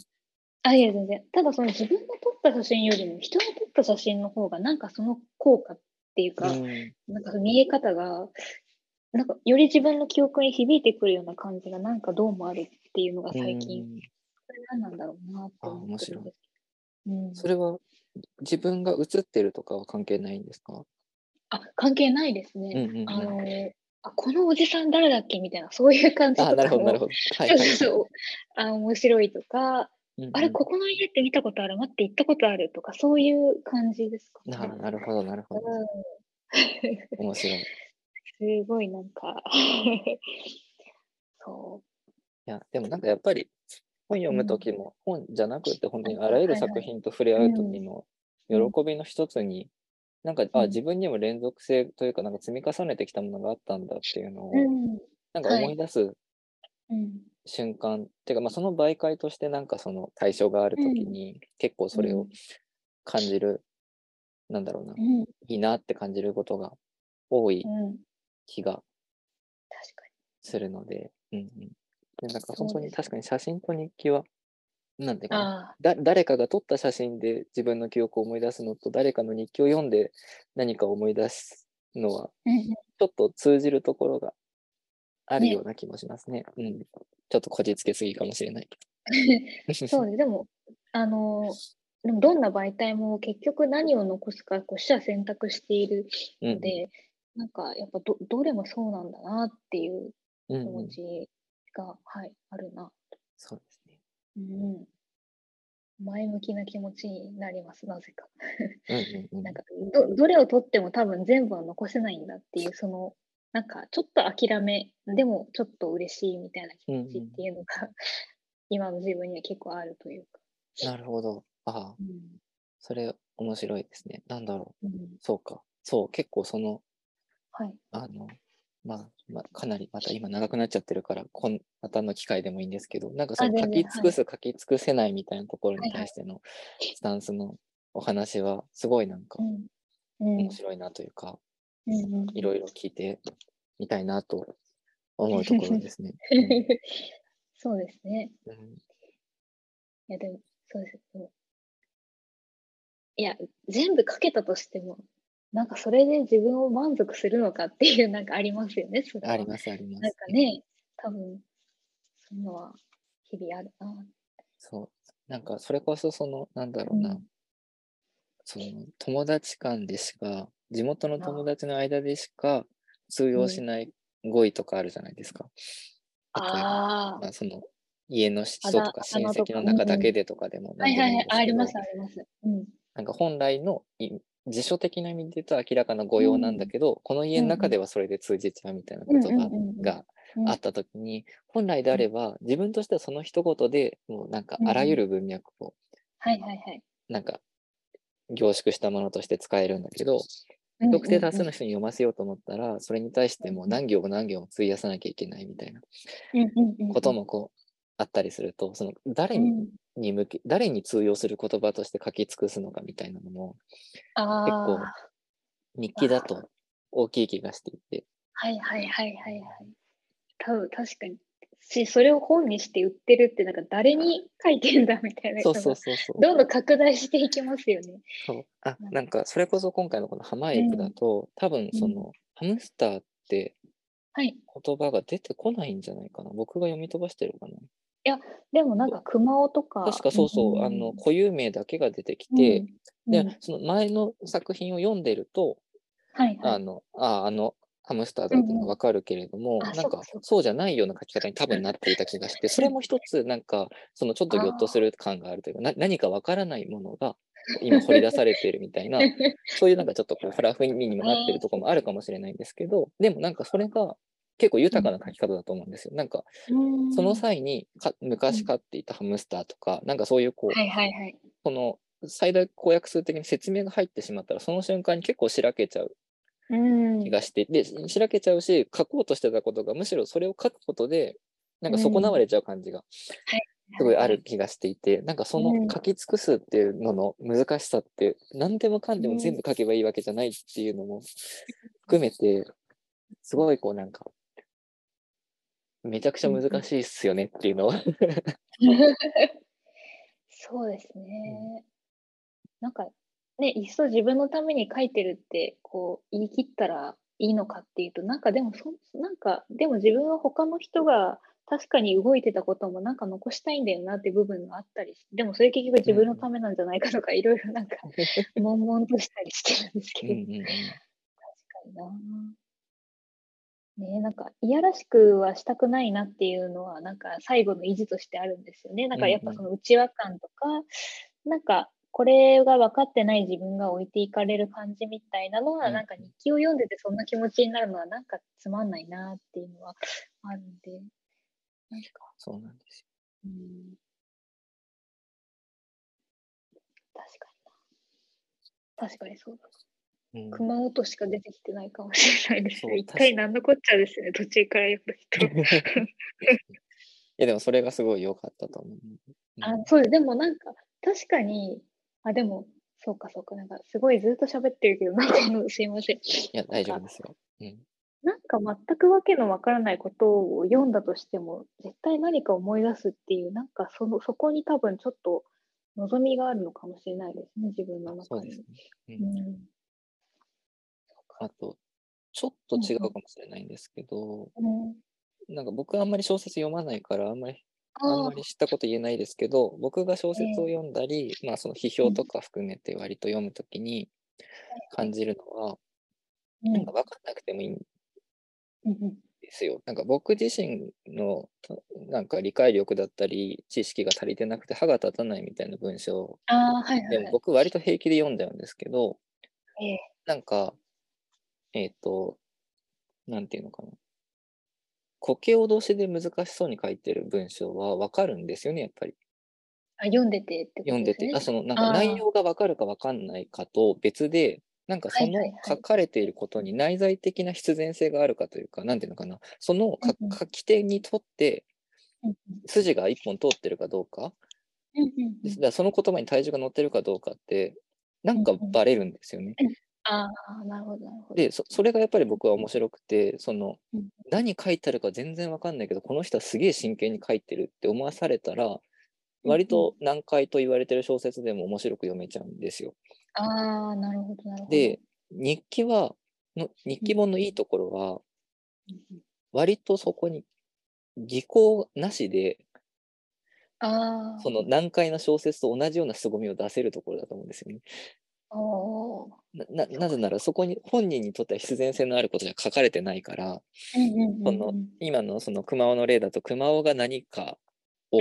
あ、いや、全然。ただ、その自分の撮った写真よりも、人が撮った写真の方が、なんかその効果っていうか、うんなんかその見え方が、なんかより自分の記憶に響いてくるような感じが、なんかどうもあるっていうのが最近、何なんだろうなって思ってるんですけど。うん、それは自分が写ってるとかは関係ないんですか？あ、関係ないですね。うんうんうんあのあ、このおじさん誰だっけみたいな、そういう感じとかあ、なるほど、もなるほど。はいそうはいそうそう。あ、面白いとか、うんうんあれ、ここの家って見たことある？待って、行ったことある？とか、そういう感じですか？ね。ななるほど、なるほど。うん面白い。いすごいなんか [LAUGHS] そや、でもなんかやっぱり本読むときも、本じゃなくて本当にあらゆる作品と触れ合うときのうん喜びの一つに、なんか、あ、うん自分にも連続性というか、なんか積み重ねてきたものがあったんだっていうのを、う。うん。なんか思い出すうん。瞬間、っていうか、まあ、その媒介としてなんかその対象があるときに、結構それを感じる、なんだろうな、うん。いいなって感じることが多いうん。気がするので、うんうん。でなんか本当に確かに写真と日記は、なんていうに。かな、あだ誰かが撮った写真で自分の記憶を思い出すのと、誰かの日記を読んで何かを思い出すのは。ちょっと通じるところがあるねような気もしますね。うん。ちょっとこじつけすぎかもしれないけど。[LAUGHS] そうね。でも、あの、でもどんな媒体も結局何を残すか、こう、取捨選択しているうんので、なんかやっぱど、どれもそうなんだなっていううんうん気持ちが、はい、あるな。そうですね。うん。前向きな気持ちになります、なぜか。うんうんうんなんかど、どれを取っても多分全部は残せないんだっていう、その、なんかちょっと諦め、でもちょっと嬉しいみたいな気持ちっていうのが、今の自分には結構あるというか。なるほど。ああ、うんそれ面白いですね。なんだろう。うん、そうか。そう、結構その、はい。あの、まあ、まあ、かなりまた今長くなっちゃってるから、こんまたの機会でもいいんですけど、なんかその書き尽くす、書き尽くせないみたいなところに対してのスタンスのお話は、すごいなんかうん。うん面白いなというか、うんうんいろいろ聞いてみたいなと思うところですね。[LAUGHS] そうですね。うんうんいや、でも、そうです。でもいや、全部書けたとしても、なんかそれで自分を満足するのかっていう、なんかありますよね、それは。あります、あります。なんかね、多分、そういうのは日々あるな。そう。なんか、それこそ、その、なんだろうな、うんその、友達間でしか、地元の友達の間でしか通用しない語彙とかあるじゃないですか。例えば、あまあ、その、家の人とか親戚の中だけでとかでもあ、はいはいはい、あありますあります。うん。なんか本来のい辞書的な意味で言うと明らかな語用なんだけど、この家の中ではそれで通じちゃうみたいなことが,、あった時に、本来であれば自分としてはその一言でもうなんかうんうんあらゆる文脈をはいはいはい。なんか凝縮したものとして使えるんだけど、うん特定多数うんの人に読ませようと思ったら、それに対してもう何行も何行も費やさなきゃいけないみたいなうんうんうんうん。こともこうあったりすると、その誰にうんに向け、誰に通用する言葉として書き尽くすのかみたいなのも、あ結構あ、日記だと大きい気がしていて、はいはいはいはいはい。多分確かに。し、それを本にして売ってるって、なんか誰に書いてんだみたいなそうそうそうそう。どんどん拡大していきますよね。そうあうんなんかそれこそ今回のこのハマエイクだと、多分その、ハムスターってはい。言葉が出てこないんじゃないかな。僕が読み飛ばしてるかな。でもなんか熊尾とか。確かそうそう、んあの固有名だけが出てきて、うんで、うん。その前の作品を読んでると、はいはい。あの、ああの、ハムスターだっていうのがわかるけれども、あなんかそうじゃないような書き方に多分なっていた気がして、それも一つなんか、そのちょっとギョッとする感があるというか、な何かわからないものが今掘り出されているみたいな、[LAUGHS] そういうなんかちょっとこうフラフににもなってるところもあるかもしれないんですけど、でもなんかそれが結構豊かな書き方だと思うんですよ。なんかその際にか昔飼っていたハムスターとか、なんかそういうこう、はいはいはい。この最大公約数的に説明が入ってしまったら、その瞬間に結構しらけちゃううん。気がして、で、しらけちゃうし、書こうとしてたことが、むしろそれを書くことで、なんか損なわれちゃう感じがすごいある気がしていて、なんかそうんの書き尽くすっていうのの難しさって、何でもかんでも全部書けばいいわけじゃないっていうのも含めて、すごいこうなんか、めちゃくちゃ難しいっすよねっていうのを [LAUGHS] そうですね。なんか、ね、いっそ自分のために書いてるって、こう、言い切ったらいいのかっていうと、なんかでもそ、なんか、でも自分は他の人が確かに動いてたこともなんか残したいんだよなって部分があったりしでもそれ結局自分のためなんじゃないかとか、いろいろなんか、[LAUGHS] 悶々としたりしてるんですけど、うんうんうん。確かにな。ねなんか、いやらしくはしたくないなっていうのは、なんか最後の意地としてあるんですよね。なんかやっぱその内輪感とか、なんか、これが分かってない自分が置いていかれる感じみたいなのは、うんなんか日記を読んでてそんな気持ちになるのは、なんかつまんないなっていうのはあるんで、なんか、そうなんですよ。うん。確かにな。確かにそうだ。うん熊本しか出てきてないかもしれないですね。一体何のこっちゃですね、途中から読んだ人。いやでもそれがすごい良かったと思う。うんあ、そうです。でもなんか、確かに、あ、でも、そうかそうか、なんかすごいずっと喋ってるけど、なんかすいません。いや、大丈夫ですよ。うん。なんか全くわけのわからないことを読んだとしても、絶対何か思い出すっていう、なんかその、そこに多分ちょっと望みがあるのかもしれないですね、自分の中に。そうですね。ううんん。あと、ちょっと違うかもしれないんですけど、うん、なんか僕はあんまり小説読まないから、あんまり、あんまり知ったこと言えないですけど、僕が小説を読んだり、まあその批評とか含めて割と読むときに感じるのは、うん。なんか分かんなくてもいいんですよ。なんか僕自身のたなんか理解力だったり、知識が足りてなくて歯が立たないみたいな文章はいはいはい。でも僕割と平気で読んじゃうんですけど、ええなんか、えっ、と、なんていうのかな。苔脅しで難しそうに書いてる文章は分かるんですよね、やっぱり。あ、読んでてってこと読んでて。あ、ですね。その、なんか内容が分かるか分かんないかと別で、なんかその書かれていることに内在的な必然性があるかというか、なんていうのかな。その書き手にとって筋が一本通ってるかどうか、だその言葉に体重が乗ってるかどうかって、なんかバレるんですよね。ああ、なるほど、なるほど。でそ、それがやっぱり僕は面白くて、そのうん何書いてあるか全然わかんないけど、この人はすげえ真剣に書いてるって思わされたら、割と難解と言われてる小説でも面白く読めちゃうんですよ。ああ、なるほど、なるほど。で、日記は、の日記本のいいところは、うんうん割とそこに技巧なしで、ああ、その難解な小説と同じような凄みを出せるところだと思うんですよね。なななぜならそこに本人にとっては必然性のあることじゃ書かれてないから、うんうんうんうんその今のその熊尾の例だと熊尾が何かを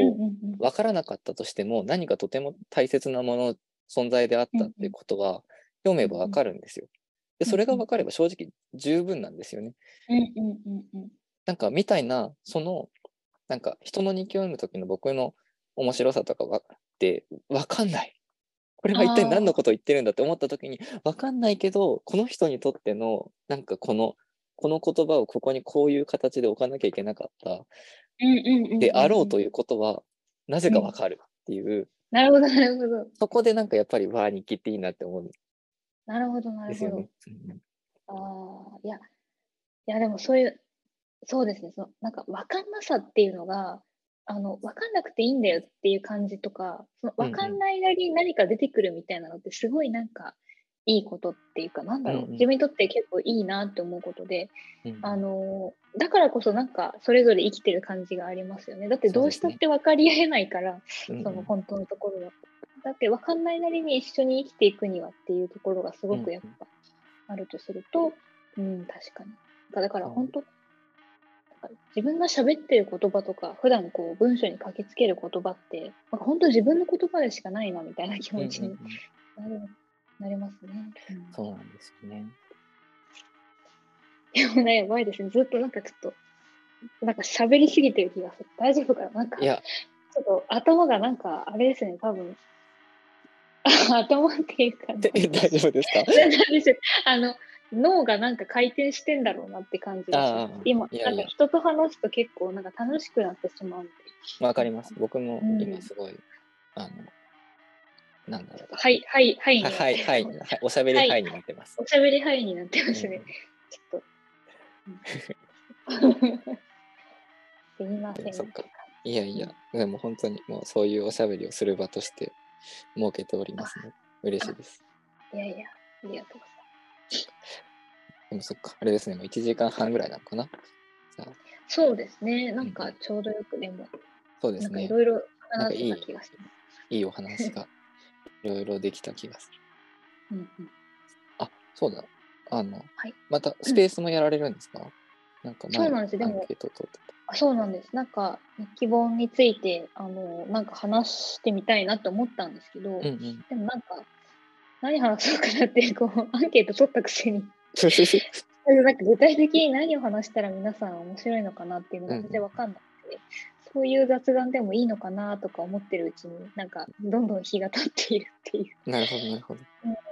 分からなかったとしても何かとても大切なもの存在であったっていうことは読めば分かるんですよ。でそれが分かれば正直十分なんですよね。うんうんうんうんなんかみたいなそのなんか人の日記を読む時の僕の面白さとかはって分かんない。これは一体何のことを言ってるんだって思った時に分かんないけどこの人にとってのなんかこのこの言葉をここにこういう形で置かなきゃいけなかった。うんうんうんうんであろうということはなぜか分かるっていう、なるほど、なるほど。そこでなんかやっぱりわあ日記っていいなって思う。んなるほど、なるほど。ね。うんああ、いや、いや、でもそういう、そうですね、そのなんか分かんなさっていうのが、あの、分かんなくていいんだよっていう感じとか、そのうんうん。分かんないなりに何か出てくるみたいなのって、すごいなんか、いいことっていうか、なんだろう、うんうん。自分にとって結構いいなって思うことで、うんあのーだからこそなんか、それぞれ生きてる感じがありますよね。だってどうしたって分かり合えないから、うんうん。その本当のところは。だって分かんないなりに一緒に生きていくにはっていうところがすごくやっぱあるとすると、うん、確かに。だからう。ん本当、自分が喋ってる言葉とか、普段こう文章に書きつける言葉って、なんか本当自分の言葉でしかないなみたいな気持ちにうんうんうんなる,、なりますね。うんそうなんですよね。でもね、やばいですね。ずっとなんかちょっと、なんか喋りすぎてる気がする。大丈夫かな？なんか、ちょっと頭がなんか、あれですね、多分。[LAUGHS] 頭っていうか、で大丈夫ですか？[LAUGHS] あの、脳がなんか回転してんだろうなって感じがしす。今、いやいやなんか人と話すと結構なんか楽しくなってしまうんで、わかります。僕もうん今すごい、あの、なんだろう。はい、はい、はいはい、はい、はい、おしゃべりはいはいになってます。おしゃべりはいになってますね。ちょっと。うんすいません。そっかいやいや、でも本当にもうそういうおしゃべりをする場として設けておりますので、嬉しいです。いやいや、ありがとうございます。でもそっか、あれですね、もう1時間半ぐらいなのかな。そうですね。なんかちょうどよくでも、そうですねい。ろいろ話した気がします。いいお話が [LAUGHS] いろいろできた気がする。うんうん、あ、そうだ。あの、はいまたスペースもやられるんですか、なんか前そうなんですでもそうなんです。なんか日記本についてあのなんか話してみたいなと思ったんですけど、た。うんうん。でもなんか何話そうかなってこうアンケート取ったくせに。なんか具体的に何を話したら皆さん面白いのかなっていうのが全然わかんなくて、そういう雑談でもいいのかなとか思ってるうちになんかどんどん日が経っているっていう、なるほど、なるほど。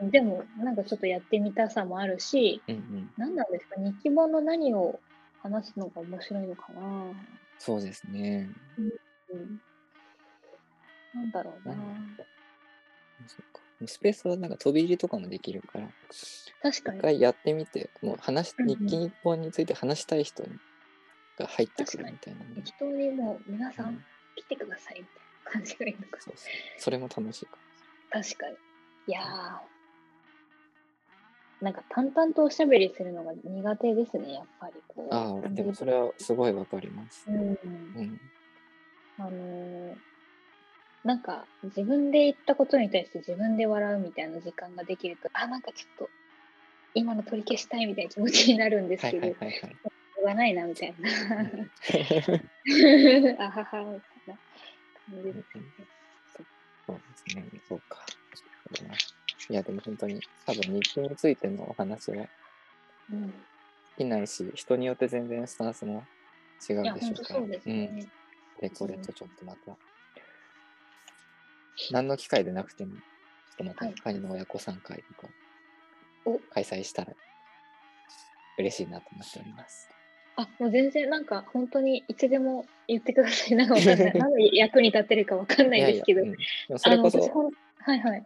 うん、でもなんかちょっとやってみたさもあるしうんうん。何なんですか日記本の何を話すのが面白いのかな、そうですね。うん、なんだろうな、う。んそっかスペースはなんか飛び入りとかもできるから、確かに一回やってみて、もう話し、うんうん日記日本について話したい人が入ってくるみたいなね。適当にもう皆さうんん来てくださいみたいな感じがいいのかそうそう。それも楽しいか確かに。いやー、なんか淡々とおしゃべりするのが苦手ですね、やっぱりこう。も。ああ、でもそれはすごいわかります。うん。うん。あのーなんか自分で言ったことに対して自分で笑うみたいな時間ができると、あ、なんかちょっと今の取り消したいみたいな気持ちになるんですはいけど、はいはいはい。しょうがないなみたいな。[LAUGHS] あはは。みたいな感じですね。そうですね。そうか。いや、でも本当に、多分日記についてのお話はうん、尽きないし、人によって全然スタンスも違うでしょうか。ら。本当そう。ん。で、これとちょっとまた、何の機会でなくても、ちょっとまたはいカニの親子さん会とかお開催したら嬉しいなと思っております。あ、もう全然なんか本当にいつでも言ってください。なんかわかんない。[LAUGHS] 何の役に立ってるかわかんないですけど。いやいやうんそれこそ、はいはい。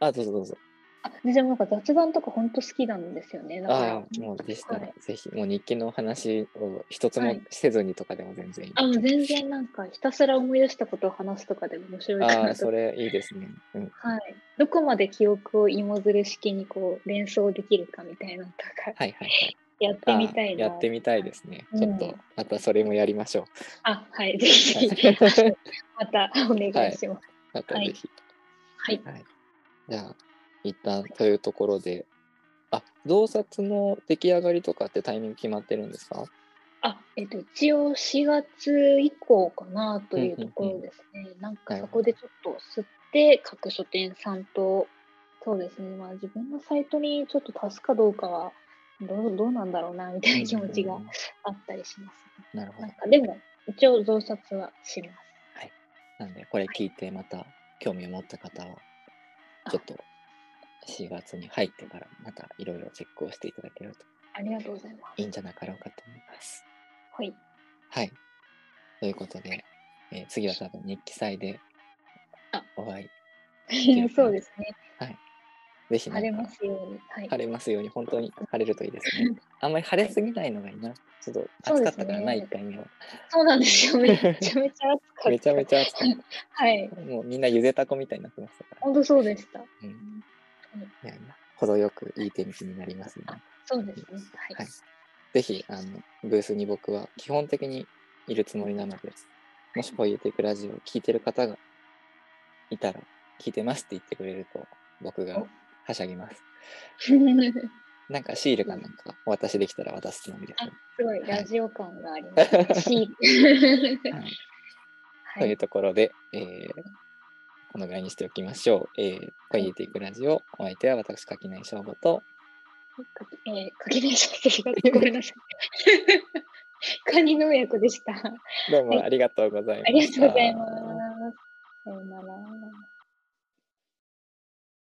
あ、どうぞどうぞ。あ、全然なんか雑談とか本当好きなんですよね。ああ、もうでしたらはい、ぜひ、もう日記の話を一つもはいせずにとかでも全然いい。あ、もう全然なんかひたすら思い出したことを話すとかでも面白いかああ、なとそ。れいいですね。うん。はい。どこまで記憶を芋づる式にこう連想できるかみたいなのとかはいはいはい。やってみたいやってみたいですね。うんちょっと、またそれもやりましょう。あ、はい。ぜひ [LAUGHS] またお願いします。またぜひ。はい。はい。じゃあ、一旦というところで、あ、洞察の出来上がりとかってタイミング決まってるんですか？あ、えっと、一応4月以降かなというところですね。なんかそこでちょっと吸って、各書店さんと、そうですね、まあ自分のサイトにちょっと足すかどうかは、どうどうなんだろうな、みたいな気持ちがうんあったりします、ね。なるほどなん。かでも、一応増刷はします。なんで、これ聞いてまた興味を持った方は、ちょっと4月に入ってからまたいろいろチェックをしていただけるとありがとうございます。いいんじゃなかろうかと思います。はい。はい。ということで、えー次は多分日記祭であお会い、[LAUGHS] そうですね。ぜひなんか晴れますように。はい。晴れますように、本当に晴れるといいですね。[LAUGHS] あんまり晴れすぎないのがいいな。ちょっと暑かったからな、1回目は。そうなんですよ。[LAUGHS] めちゃめちゃ暑かった。めちゃめちゃ暑かっはい。た。もうみんなゆでたこみたいになってましたから。本当そうでした。うん、いやいや、程よくいい天気になりますね。そうですね。ははいい。ぜひ、あの、ブースに僕は基本的にいるつもりなので、もしポイエティクラジオを聞いてる方がいたら、聞いてますって言ってくれると、僕がおはしゃぎます。[LAUGHS] なんかシールかなんかお渡しできたら渡すつもりですね。すごいラジオ感があります、ね。[LAUGHS] [LAUGHS] というところで、えーこのぐらいにしておきましょう。えー、ポイエティクラジオ、お相手は私、垣内翔吾と、えー、かけないしごめんなさい。カニの親子でした。どうもありがとうございました。ありがとうございます。さようなら。